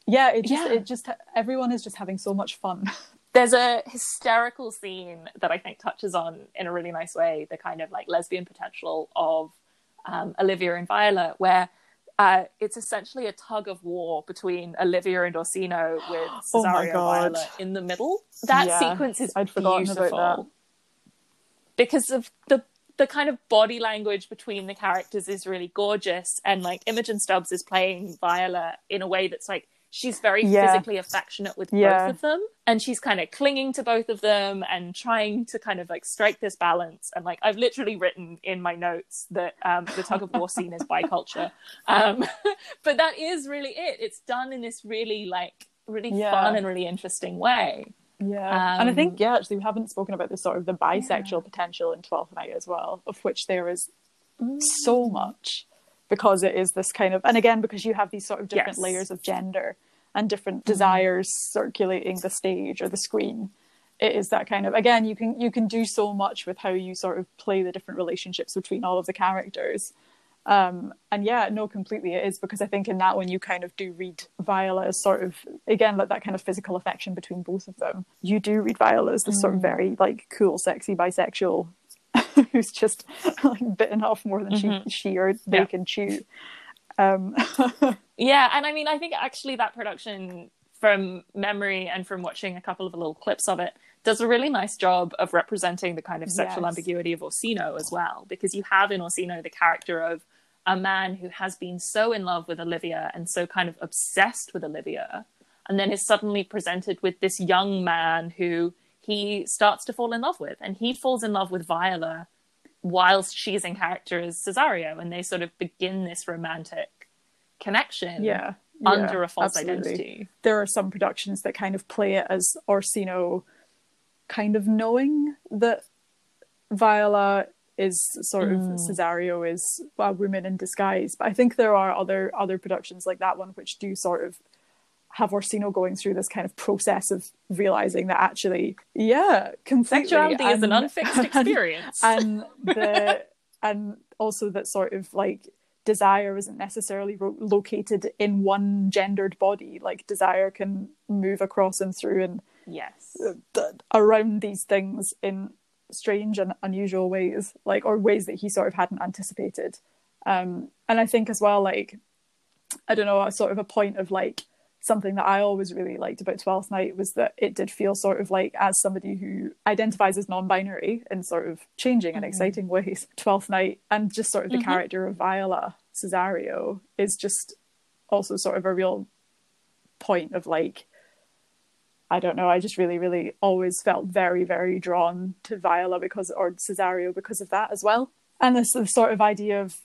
yeah, it just Yeah. it just everyone is just having so much fun. (laughs) There's a hysterical scene that I think touches on in a really nice way the kind of like lesbian potential of um, Olivia and Viola, where uh, it's essentially a tug of war between Olivia and Orsino with (gasps) Oh Cesario. Viola in the middle. That Yeah, sequence is I'd forgotten about beautiful that. because of the the kind of body language between the characters is really gorgeous, and like Imogen Stubbs is playing Viola in a way that's like she's very Yeah. physically affectionate with Yeah. both of them, and she's kind of clinging to both of them and trying to kind of like strike this balance. And like I've literally written in my notes that um, the tug of war scene is biculture, (laughs) um, (laughs) but that is really it. It's done in this really like really Yeah. fun and really interesting way. Yeah, and I Um, think yeah, actually, we haven't spoken about the sort of the bisexual potential in Twelfth Night as well, of which there is so much because it is this kind of, and again because you have these sort of different Yes. layers of gender and different desires circulating the stage or the screen. It is that kind of again you can you can do so much with how you sort of play the different relationships between all of the characters. Um, and yeah, no, completely it is because I think in that one you kind of do read Viola as sort of again like that kind of physical affection between both of them. You do read Viola as this sort of very like cool, sexy bisexual who's just (laughs) like bitten off more than she she or they Yeah. can chew. Um, (laughs) Yeah, and I mean, I think actually that production, from memory and from watching a couple of little clips of it, does a really nice job of representing the kind of sexual Yes. ambiguity of Orsino as well, because you have in Orsino the character of a man who has been so in love with Olivia and so kind of obsessed with Olivia, and then is suddenly presented with this young man who he starts to fall in love with, and he falls in love with Viola whilst she's in character as Cesario, and they sort of begin this romantic connection yeah, under yeah, a false absolutely. identity. there are some productions that kind of play it as Orsino kind of knowing that Viola is sort of Mm. Cesario is a woman in disguise. But I think there are other other productions like that one which do sort of have Orsino going through this kind of process of realizing that actually, yeah. Sexuality is an unfixed (laughs) experience. and (laughs) the and also that sort of like desire isn't necessarily ro- located in one gendered body like desire can move across and through and yes. th- around these things in strange and unusual ways like or ways that he sort of hadn't anticipated um and i think as well like i don't know a sort of a point of like something that i always really liked about 12th night was that it did feel sort of like as somebody who identifies as non-binary in sort of changing and exciting ways 12th night and just sort of the Mhm. character of viola cesario is just also sort of a real point of like I don't know. I just really, really always felt very, very drawn to Viola because, or Cesario because of that as well. And this the sort of idea of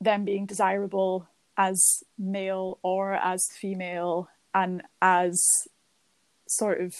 them being desirable as male or as female and as sort of,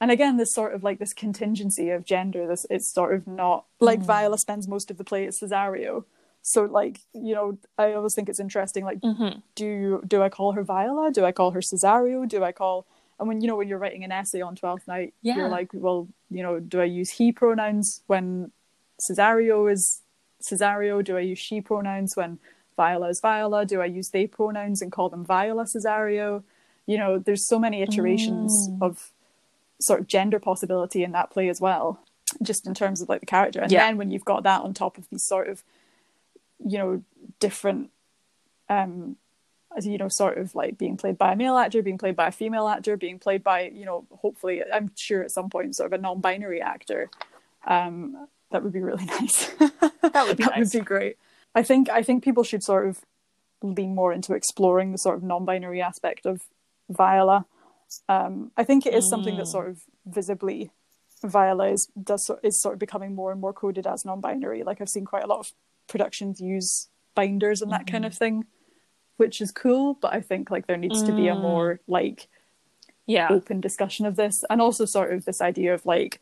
and again, this sort of like this contingency of gender. This it's sort of not like Viola spends most of the play as Cesario. So like you know, I always think it's interesting. Like Mm-hmm. do do I call her Viola? Do I call her Cesario? Do I call and when you know when you're writing an essay on Twelfth Night, Yeah. you're like, well, you know, do I use he pronouns when Cesario is Cesario? Do I use she pronouns when Viola is Viola? Do I use they pronouns and call them Viola Cesario? You know, there's so many iterations Mm. of sort of gender possibility in that play as well, just in terms of like the character. And Yeah. then when you've got that on top of these sort of, you know, different um as you know, sort of like being played by a male actor, being played by a female actor, being played by, you know, hopefully, I'm sure at some point, sort of a non binary actor. Um, that would be really (laughs) nice. That would be that nice. would be great. I think I think people should sort of lean more into exploring the sort of non-binary aspect of Viola. Um, I think it is something that Mm. sort of visibly Viola is does sort- is sort of becoming more and more coded as non-binary. Like I've seen quite a lot of productions use binders and that kind Mm-hmm. of thing, which is cool. But I think like there needs to be a Mm. more like Yeah. open discussion of this and also sort of this idea of like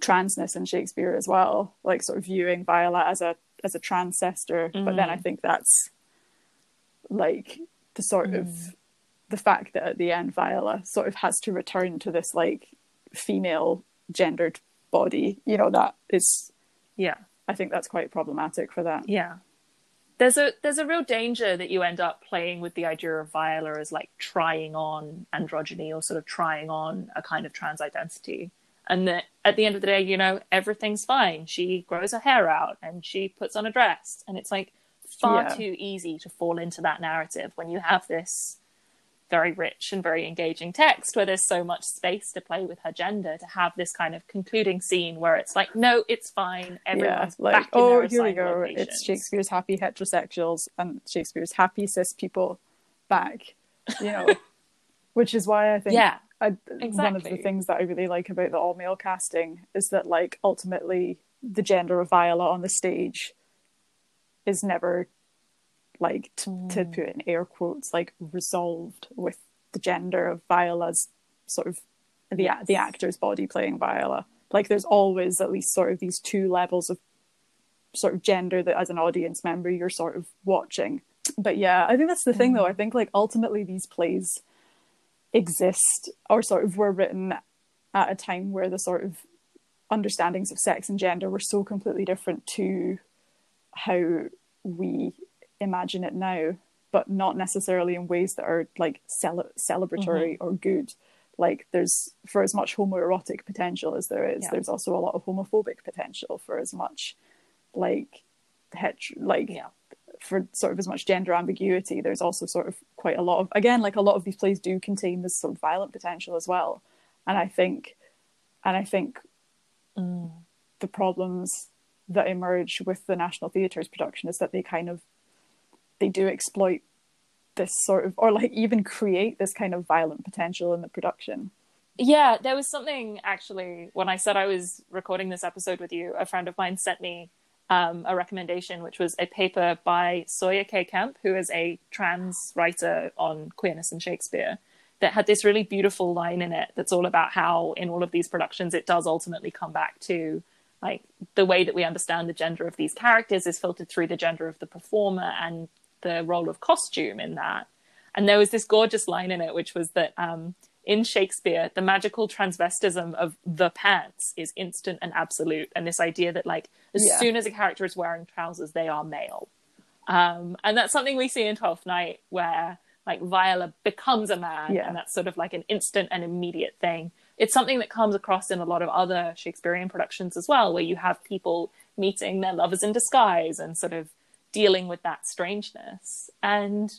transness in Shakespeare as well like sort of viewing Viola as a as a transcestor but then I mm. think that's like the sort of mm. the fact that at the end Viola sort of has to return to this like female gendered body you know that is Yeah. I think that's quite problematic for that Yeah. There's a there's a real danger that you end up playing with the idea of Viola as like trying on androgyny or sort of trying on a kind of trans identity. And that at the end of the day, you know, everything's fine. She grows her hair out and she puts on a dress. And it's like far Yeah. too easy to fall into that narrative when you have this very rich and very engaging text where there's so much space to play with her gender to have this kind of concluding scene where it's like, no, it's fine. yeah Everyone's like back in oh their here we go locations. it's Shakespeare's happy heterosexuals and Shakespeare's happy cis people back you know (laughs) which is why I think Yeah, I, one of the things that I really like about the all male casting is that like ultimately the gender of Viola on the stage is never like t- to mm. put in air quotes like resolved with the gender of Viola's sort of the Yes. the actor's body playing Viola. Like there's always at least sort of these two levels of sort of gender that as an audience member you're sort of watching. But yeah, I think that's the thing though. Mm. I think like ultimately these plays exist or sort of were written at a time where the sort of understandings of sex and gender were so completely different to how we imagine it now, but not necessarily in ways that are like cele- celebratory mm-hmm. or good. Like there's for as much homoerotic potential as there is, Yeah. there's also a lot of homophobic potential for as much like het- like Yeah. For sort of as much gender ambiguity, there's also sort of quite a lot of again, like a lot of these plays do contain this sort of violent potential as well. And I think and I think mm. the problems that emerge with the National Theatre's production is that they kind of they do exploit this sort of or like even create this kind of violent potential in the production. Yeah, there was something actually when I said I was recording this episode with you, a friend of mine sent me um, a recommendation, which was a paper by Sawyer K. Kemp, who is a trans writer on queerness and Shakespeare, that had this really beautiful line in it that's all about how in all of these productions it does ultimately come back to like the way that we understand the gender of these characters is filtered through the gender of the performer and the role of costume in that. And there was this gorgeous line in it, which was that um, in Shakespeare, the magical transvestism of the pants is instant and absolute. And this idea that, like, as Yeah. soon as a character is wearing trousers, they are male. Um, and that's something we see in Twelfth Night, where like Viola becomes a man, Yeah. and that's sort of like an instant and immediate thing. It's something that comes across in a lot of other Shakespearean productions as well, where you have people meeting their lovers in disguise and sort of dealing with that strangeness. And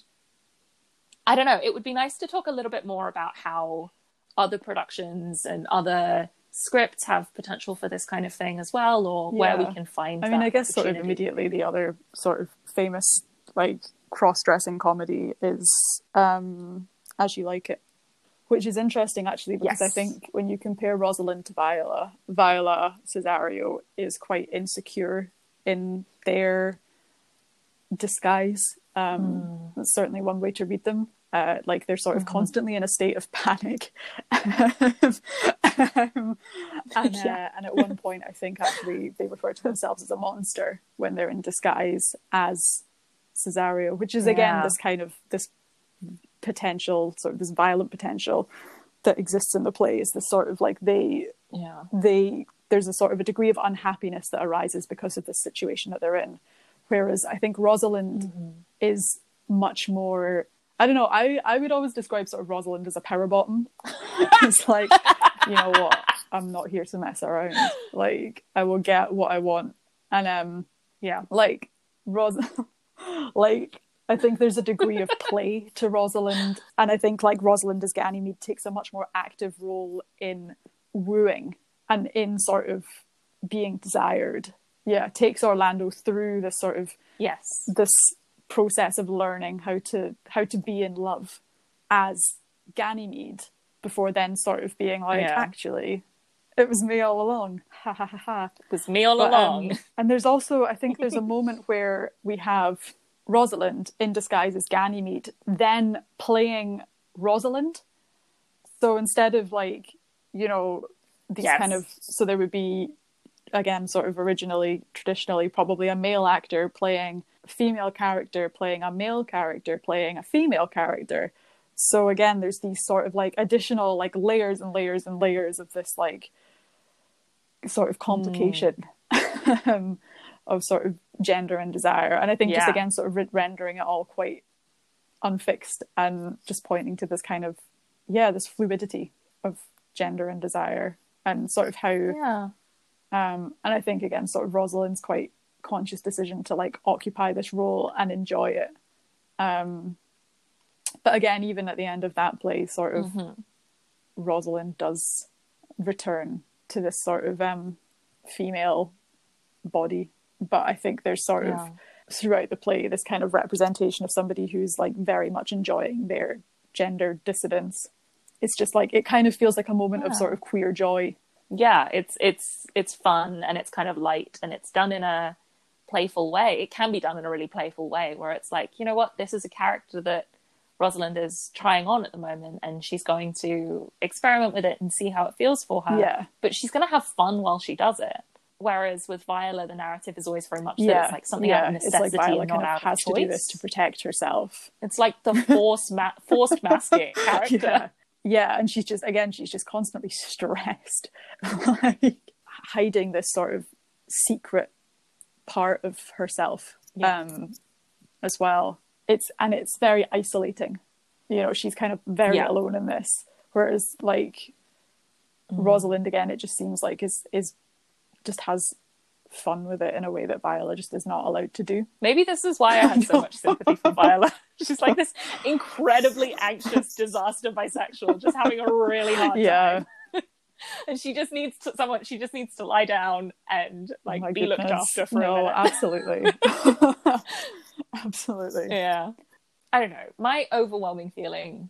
I don't know, it would be nice to talk a little bit more about how other productions and other scripts have potential for this kind of thing as well, or where we can find. I mean, I guess sort of immediately the other sort of famous like cross-dressing comedy is um, As You Like It, which is interesting actually because I think when you compare Rosalind to Viola, Viola Cesario is quite insecure in their disguise. Um, That's certainly one way to read them. Uh, like they're sort of constantly in a state of panic. (laughs) um, and, Yeah. uh, and at one point, I think actually they refer to themselves as a monster when they're in disguise as Cesario, which is again Yeah. this kind of this potential, sort of this violent potential that exists in the play. Is this sort of like they Yeah. they there's a sort of a degree of unhappiness that arises because of the situation that they're in. Whereas I think Rosalind is much more I don't know, I, I would always describe sort of Rosalind as a power bottom. (laughs) it's like, you know what, I'm not here to mess around. Like I will get what I want. And um Yeah. like Ros (laughs) like I think there's a degree of play to Rosalind, and I think like Rosalind as Ganymede takes a much more active role in wooing and in sort of being desired. Yeah, takes Orlando through this sort of yes this process of learning how to how to be in love as Ganymede before then sort of being like Yeah. actually it was me all along (laughs) ha ha ha ha it was me all but, along um, (laughs) and there's also, I think there's a moment where we have Rosalind in disguise as Ganymede, then playing Rosalind. So instead of like, you know, these Yes. kind of, so there would be, again, sort of originally, traditionally, probably a male actor playing a female character, playing a male character, playing a female character. So again, there's these sort of like additional like layers and layers and layers of this like sort of complication um, (laughs) of sort of gender and desire. And I think just again, sort of re- rendering it all quite unfixed and just pointing to this kind of, yeah, this fluidity of gender and desire and sort of how, yeah um, and I think again, sort of Rosalind's quite conscious decision to like occupy this role and enjoy it. Um, but again, even at the end of that play, sort of Mhm. Rosalind does return to this sort of um, female body. But I think there's sort Yeah. of throughout the play this kind of representation of somebody who's like very much enjoying their gender dissidence. It's just like it kind of feels like a moment of sort of queer joy. Yeah it's it's it's fun and it's kind of light and it's done in a playful way it can be done in a really playful way where it's like you know what this is a character that rosalind is trying on at the moment and she's going to experiment with it and see how it feels for her Yeah. but she's going to have fun while she does it whereas with viola the narrative is always very much that yeah, it's like something yeah. out of it's necessity like Viola and kind not of out has of to choice do this to protect herself. it's like the (laughs) forced ma- forced masking (laughs) character yeah. Yeah, and she's just again, she's just constantly stressed, (laughs) like hiding this sort of secret part of herself Yeah. um, as well. It's and it's very isolating. You know, she's kind of very Yeah. alone in this. Whereas like Mm-hmm. Rosalind again, it just seems like is is just has fun with it in a way that Viola just is not allowed to do. Maybe this is why I had so (laughs) much sympathy for Viola. (laughs) She's like this incredibly anxious (laughs) disaster bisexual, just having a really hard Yeah. time. And she just needs to, someone. She just needs to lie down and oh like Oh be looked after for no, a minute. absolutely. absolutely. yeah, I don't know. My overwhelming feeling,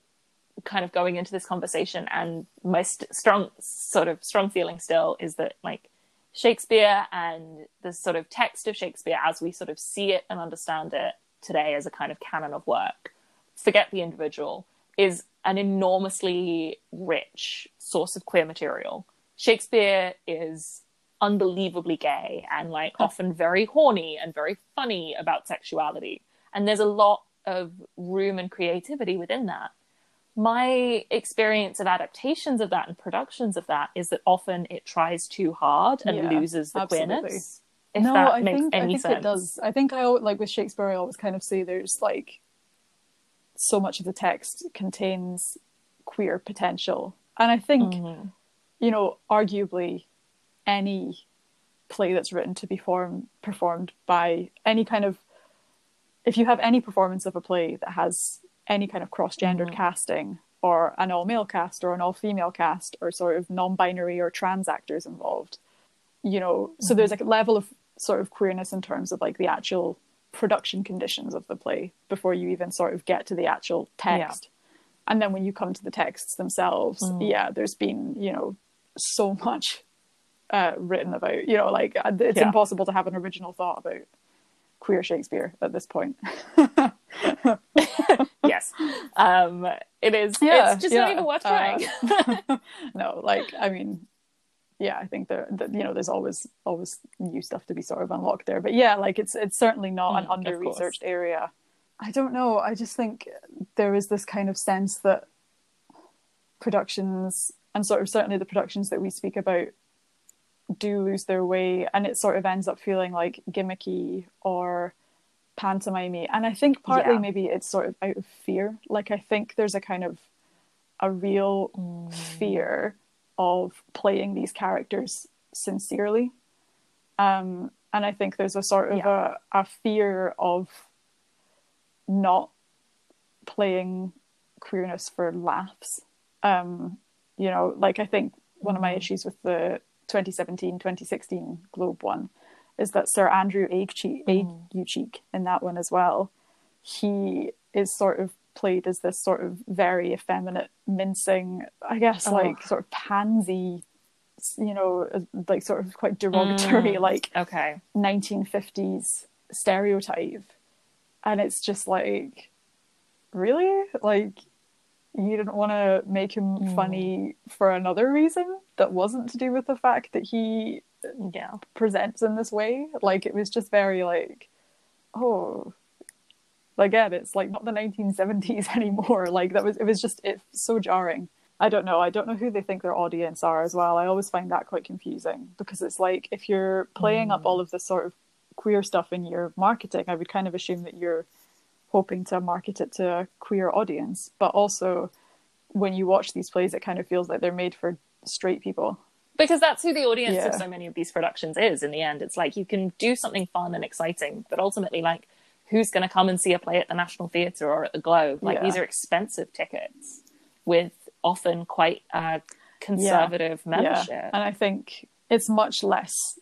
kind of going into this conversation, and my st- strong sort of strong feeling still is that like Shakespeare and the sort of text of Shakespeare as we sort of see it and understand it today as a kind of canon of work, forget the individual, is an enormously rich source of queer material. Shakespeare is unbelievably gay and like often very horny and very funny about sexuality. And there's a lot of room and creativity within that. My experience of adaptations of that and productions of that is that often it tries too hard and Yeah, loses the absolutely. queerness. If no, that I makes think I think sense. it does. I think I like with Shakespeare. I always kind of say there's like so much of the text contains queer potential, and I think Mhm. you know, arguably, any play that's written to be form, performed by any kind of, if you have any performance of a play that has any kind of cross-gendered Mhm. casting, or an all-male cast, or an all-female cast, or sort of non-binary or trans actors involved, you know, so there's like a level of sort of queerness in terms of like the actual production conditions of the play before you even sort of get to the actual text. And then when you come to the texts themselves, Mm. yeah, there's been, you know, so much uh, written about, you know, like uh, it's Yeah. impossible to have an original thought about queer Shakespeare at this point. (laughs) (laughs) yes, um, it is. Yeah, it's just yeah, not even worth uh, trying. (laughs) (laughs) no, like, I mean, yeah, I think there, that you know, there's always, always new stuff to be sort of unlocked there. But yeah, like it's, it's certainly not Mm, an under researched area. I don't know. I just think there is this kind of sense that productions and sort of certainly the productions that we speak about do lose their way and it sort of ends up feeling like gimmicky or pantomimey and i think partly Yeah. maybe it's sort of out of fear like i think there's a kind of a real Mm. fear of playing these characters sincerely um and i think there's a sort of a, a fear of not playing queerness for laughs. Um, you know, like I think one of my Mm. issues with the 2017 2016 Globe one is that Sir Andrew Aguecheek, Mm. Aguecheek in that one as well, he is sort of played as this sort of very effeminate, mincing, I guess, Oh. like sort of pansy, you know, like sort of quite derogatory, Mm. like Okay. 1950s stereotype and it's just like really like you didn't want to make him Mm. funny for another reason that wasn't to do with the fact that he Yeah. presents in this way. Like it was just very like oh again it's like not the 1970s (laughs) anymore. Like that was it was just it's so jarring. I don't know. I don't know who they think their audience are as well. I always find that quite confusing because it's like if you're playing up Mm. all of this sort of queer stuff in your marketing i would kind of assume that you're hoping to market it to a queer audience. But also when you watch these plays it kind of feels like they're made for straight people because that's who the audience Yeah. of so many of these productions is in the end it's like you can do something fun and exciting but ultimately like who's going to come and see a play at the national theatre or at the globe like Yeah. these are expensive tickets with often quite a conservative membership Yeah. And I think it's much less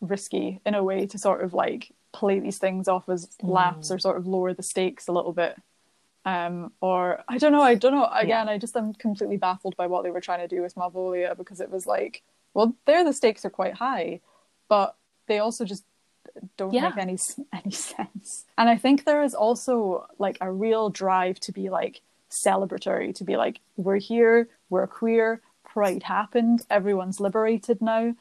risky in a way to sort of like play these things off as Mm. laughs or sort of lower the stakes a little bit. Um, or I don't know, I don't know. Again, I just am completely baffled by what they were trying to do with Malvolia because it was like, well, there the stakes are quite high, but they also just don't Yeah. make any any (laughs) sense. And I think there is also like a real drive to be like celebratory, to be like, we're here, we're queer, pride happened, everyone's liberated now.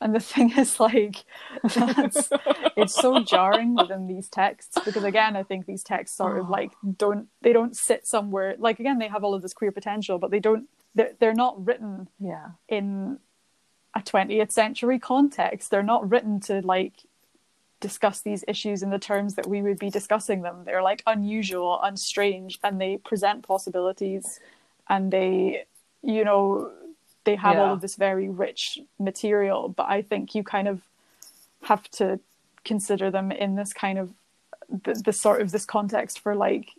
And the thing (laughs) is, like, that's, (laughs) it's so jarring within these texts because, again, I think these texts sort of Oh. like don't they don't sit somewhere like again they have all of this queer potential, but they don't they're, they're not written yeah in a 20th century context. They're not written to like discuss these issues in the terms that we would be discussing them. They're like unusual and strange and they present possibilities and they, you know, they have all of this very rich material, but I think you kind of have to consider them in this kind of the, the sort of this context for like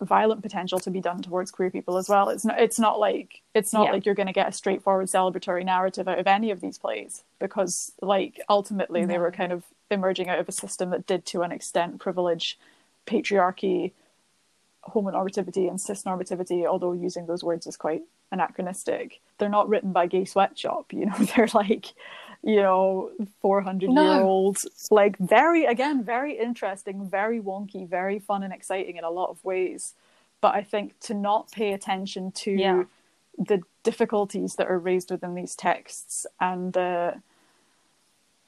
violent potential to be done towards queer people as well. It's not it's not like it's not Yeah. like you're going to get a straightforward celebratory narrative out of any of these plays because like ultimately they were kind of emerging out of a system that did to an extent privilege patriarchy homonormativity and cisnormativity although using those words is quite anachronistic they're not written by gay sweatshop you know (laughs) they're like you know 400 No. year old like very again very interesting very wonky very fun and exciting in a lot of ways but i think to not pay attention to Yeah. the difficulties that are raised within these texts and the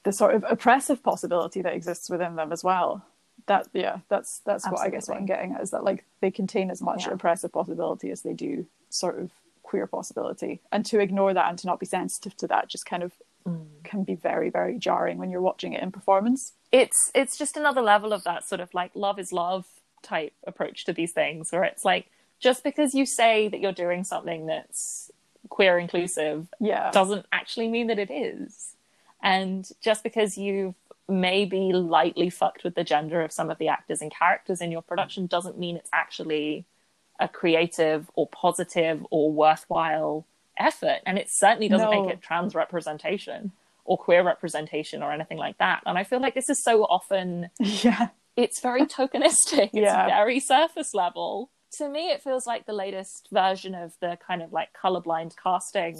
the sort of oppressive possibility that exists within them as well that yeah that's that's what i guess what i'm getting at is that like they contain as much Yeah. oppressive possibility as they do sort of queer possibility. And to ignore that and to not be sensitive to that just kind of mm. can be very very jarring when you're watching it in performance. It's it's just another level of that sort of like love is love type approach to these things where it's like just because you say that you're doing something that's queer inclusive yeah. doesn't actually mean that it is. And just because you've maybe lightly fucked with the gender of some of the actors and characters in your production doesn't mean it's actually a creative or positive or worthwhile effort and it certainly doesn't No. make it trans representation or queer representation or anything like that and i feel like this is so often (laughs) yeah it's very tokenistic. Yeah. It's very surface level. To me, it feels like the latest version of the kind of like colorblind casting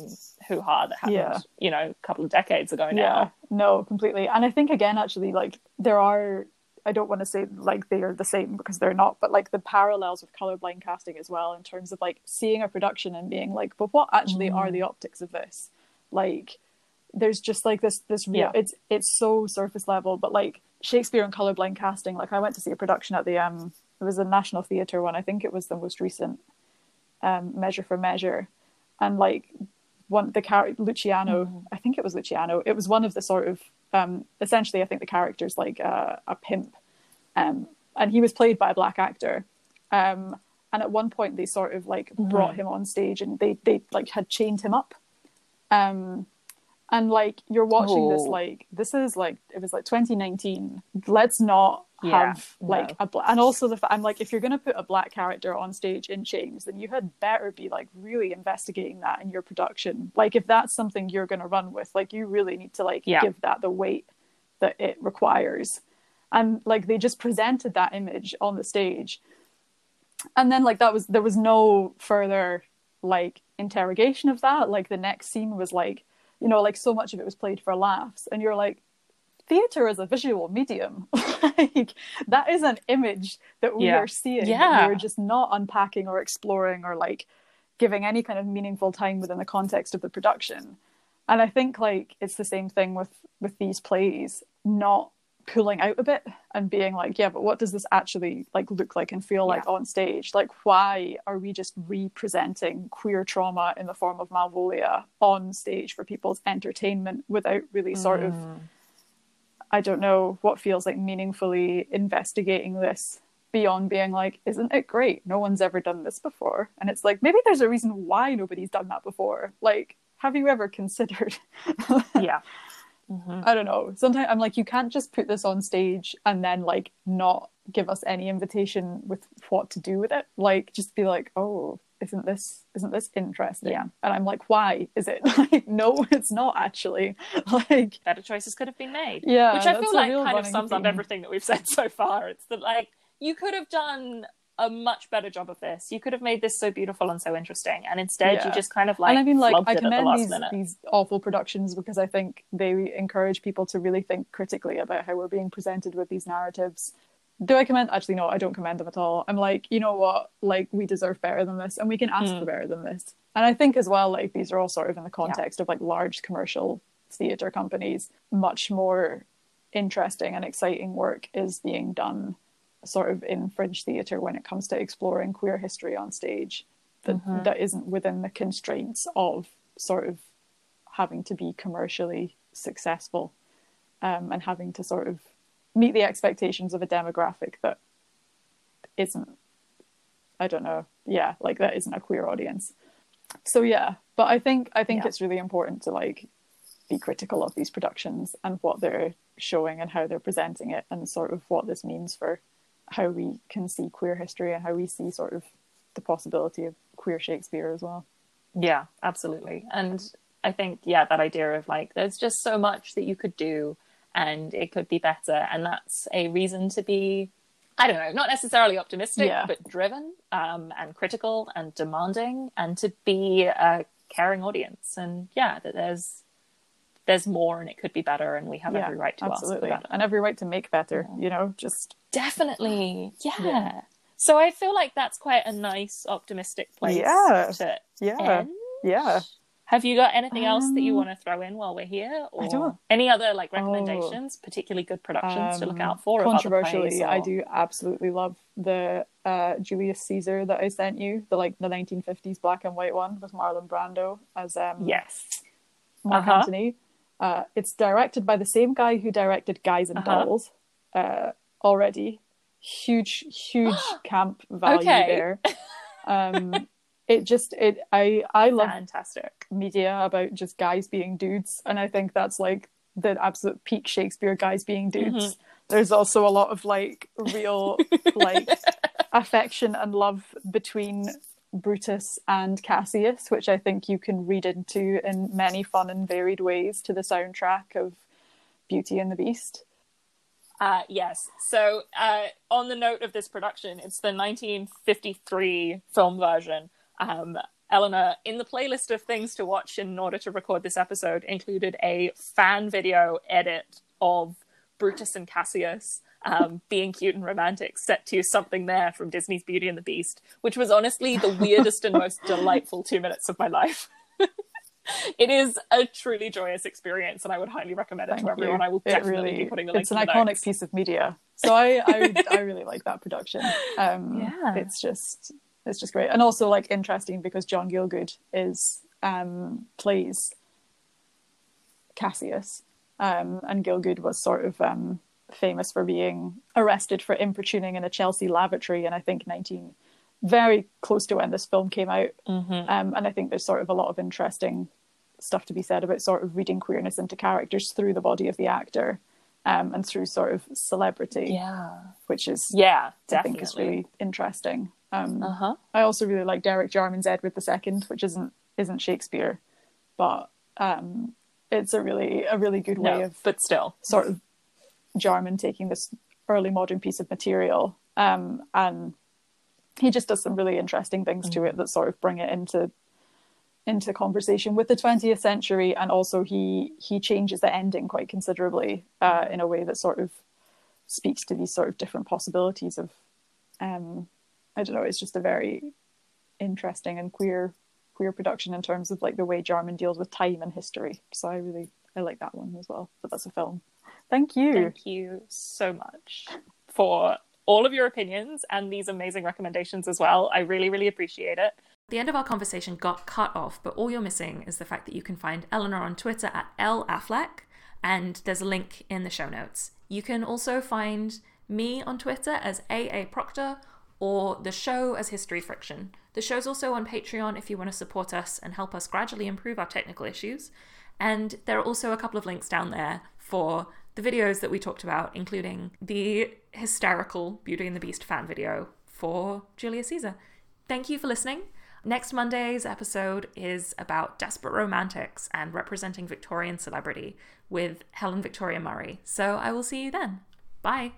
hoo ha that happened, Yeah. you know, a couple of decades ago yeah now. no completely and i think again actually like there are i don't want to say like they are the same because they're not but like the parallels with colorblind casting as well in terms of like seeing a production and being like but what actually are the optics of this like there's just like this this real Yeah. it's it's so surface level but like shakespeare and colorblind casting like i went to see a production at the um it was a national theatre one. I think it was the most recent um measure for measure. And like one the character luciano i think it was luciano. It was one of the sort of um essentially i think the character's like a, a pimp. Um and he was played by a black actor. Um and at one point they sort of like brought him on stage and they they like had chained him up. Um and like you're watching this Oh. like this is like it was like 2019 let's not Yeah, have like no. a bla- and also the fa- I'm like if you're going to put a black character on stage in chains then you had better be like really investigating that in your production. Like if that's something you're going to run with like you really need to like Yeah. give that the weight that it requires. And like they just presented that image on the stage. And then like that was there was no further like interrogation of that. Like the next scene was like you know like so much of it was played for laughs. And you're like theater is a visual medium (laughs) like that is an image that we Yeah. are seeing Yeah. we're just not unpacking or exploring or like giving any kind of meaningful time within the context of the production and i think like it's the same thing with with these plays not pulling out a bit and being like yeah but what does this actually like look like and feel like Yeah. on stage like why are we just representing queer trauma in the form of malvolia on stage for people's entertainment without really sort of Mm. I don't know what feels like meaningfully investigating this beyond being like, isn't it great? No one's ever done this before. And it's like, maybe there's a reason why nobody's done that before. Like, have you ever (laughs) considered? yeah. Mhm. (laughs) I don't know. Sometimes I'm like, you can't just put this on stage and then like not give us any invitation with what to do with it. Like, just be like, oh, isn't this isn't this interesting? Yeah. And I'm like, why is it? (laughs) Like, no, it's not actually. (laughs) Like, Better choices could have been made. yeah, Which I feel like kind of sums up everything that we've said so far. It's that like you could have done a much better job of this. You could have made this so beautiful and so interesting, and instead Yeah. you just kind of like and I mean, like, I at the commend these these awful productions because I think they encourage people to really think critically about how we're being presented with these narratives. Do I commend? Actually, no, I don't commend them at all. I'm like, you know what? Like, we deserve better than this, and we can ask Mm. for better than this. And I think as well, like, these are all sort of in the context of like large commercial theater companies. Much more interesting and exciting work is being done sort of in fringe theatre when it comes to exploring queer history on stage that Mhm. that isn't within the constraints of sort of having to be commercially successful um, and having to sort of meet the expectations of a demographic that isn't I don't know yeah like that isn't a queer audience so yeah but I think I think Yeah. it's really important to like be critical of these productions and what they're showing and how they're presenting it and sort of what this means for how we can see queer history and how we see sort of the possibility of queer Shakespeare as well. Yeah, absolutely. And I think, yeah, that idea of like, there's just so much that you could do and it could be better. And that's a reason to be, I don't know, not necessarily optimistic, Yeah. but driven um, and critical and demanding and to be a caring audience. And yeah, that there's, there's more and it could be better and we have yeah, every right to absolutely, ask for that. and every right to make better. Yeah. You know, just Definitely. Yeah. Yeah. So I feel like that's quite a nice, optimistic place Yeah. to yeah, end. yeah. Have you got anything else that you Um, want to throw in while we're here, or I don't- any other like recommendations, particularly good productions to look Um, out for? Controversially, I do absolutely love the uh, Julius Caesar that I sent you, the like the 1950s black and white one with Marlon Brando as um, Yes. Mark Uh-huh. Antony. Uh, it's directed by the same guy who directed Guys and Uh-huh. Dolls uh, already. Huge, huge (gasps) camp value there. (laughs) Um, it just it I I love Fantastic. Media about just guys being dudes, and I think that's like the absolute peak Shakespeare guys being dudes. There's also a lot of like real (laughs) like affection and love between Brutus and Cassius, which I think you can read into in many fun and varied ways to the soundtrack of Beauty and the Beast. Uh, yes. So, uh, on the note of this production, it's the 1953 film version. Um, Eleanor, in the playlist of things to watch in order to record this episode, included a fan video edit of Brutus and Cassius um, (laughs) being cute and romantic, set to something there from Disney's Beauty and the Beast, which was honestly the weirdest and most (laughs) delightful two minutes of my life. (laughs) it is a truly joyous experience, and I would highly recommend it Thank to everyone. you. I will It definitely really- be putting the link it's an iconic notes. piece of media. So I I, I really like that production. Um, Yeah. it's just it's just great, and also like interesting because John Gielgud is um, plays Cassius, um, and Gielgud was sort of um, famous for being arrested for importuning in a Chelsea lavatory, and I think nineteen very close to when this film came out. Mhm. Um, and I think there's sort of a lot of interesting stuff to be said about sort of reading queerness into characters through the body of the actor. um, and through sort of celebrity, Yeah. which is Yeah, I think is really interesting. Um, Uh-huh. I also really like Derek Jarman's Edward II, which isn't isn't Shakespeare, but um, it's a really a really good way No, of but still. sort of Jarman taking this early modern piece of material, um, and he just does some really interesting things to it that sort of bring it into into conversation with the 20th century, and also he he changes the ending quite considerably uh, in a way that sort of speaks to these sort of different possibilities of um, I don't know, it's just a very interesting and queer queer production in terms of like the way Jarman deals with time and history. So I really I like that one as well. But that's a film. Thank you. Thank you so much for all of your opinions and these amazing recommendations as well. I really, really appreciate it. The end of our conversation got cut off, but all you're missing is the fact that you can find Eleanor on Twitter at L Affleck, and there's a link in the show notes. You can also find me on Twitter as AA Proctor or the show as History Friction. The show's also on Patreon if you want to support us and help us gradually improve our technical issues. And there are also a couple of links down there for the videos that we talked about, including the hysterical Beauty and the Beast fan video for Julius Caesar. Thank you for listening. Next Monday's episode is about desperate romantics and representing Victorian celebrity with Helen Victoria Murray. So I will see you then. Bye.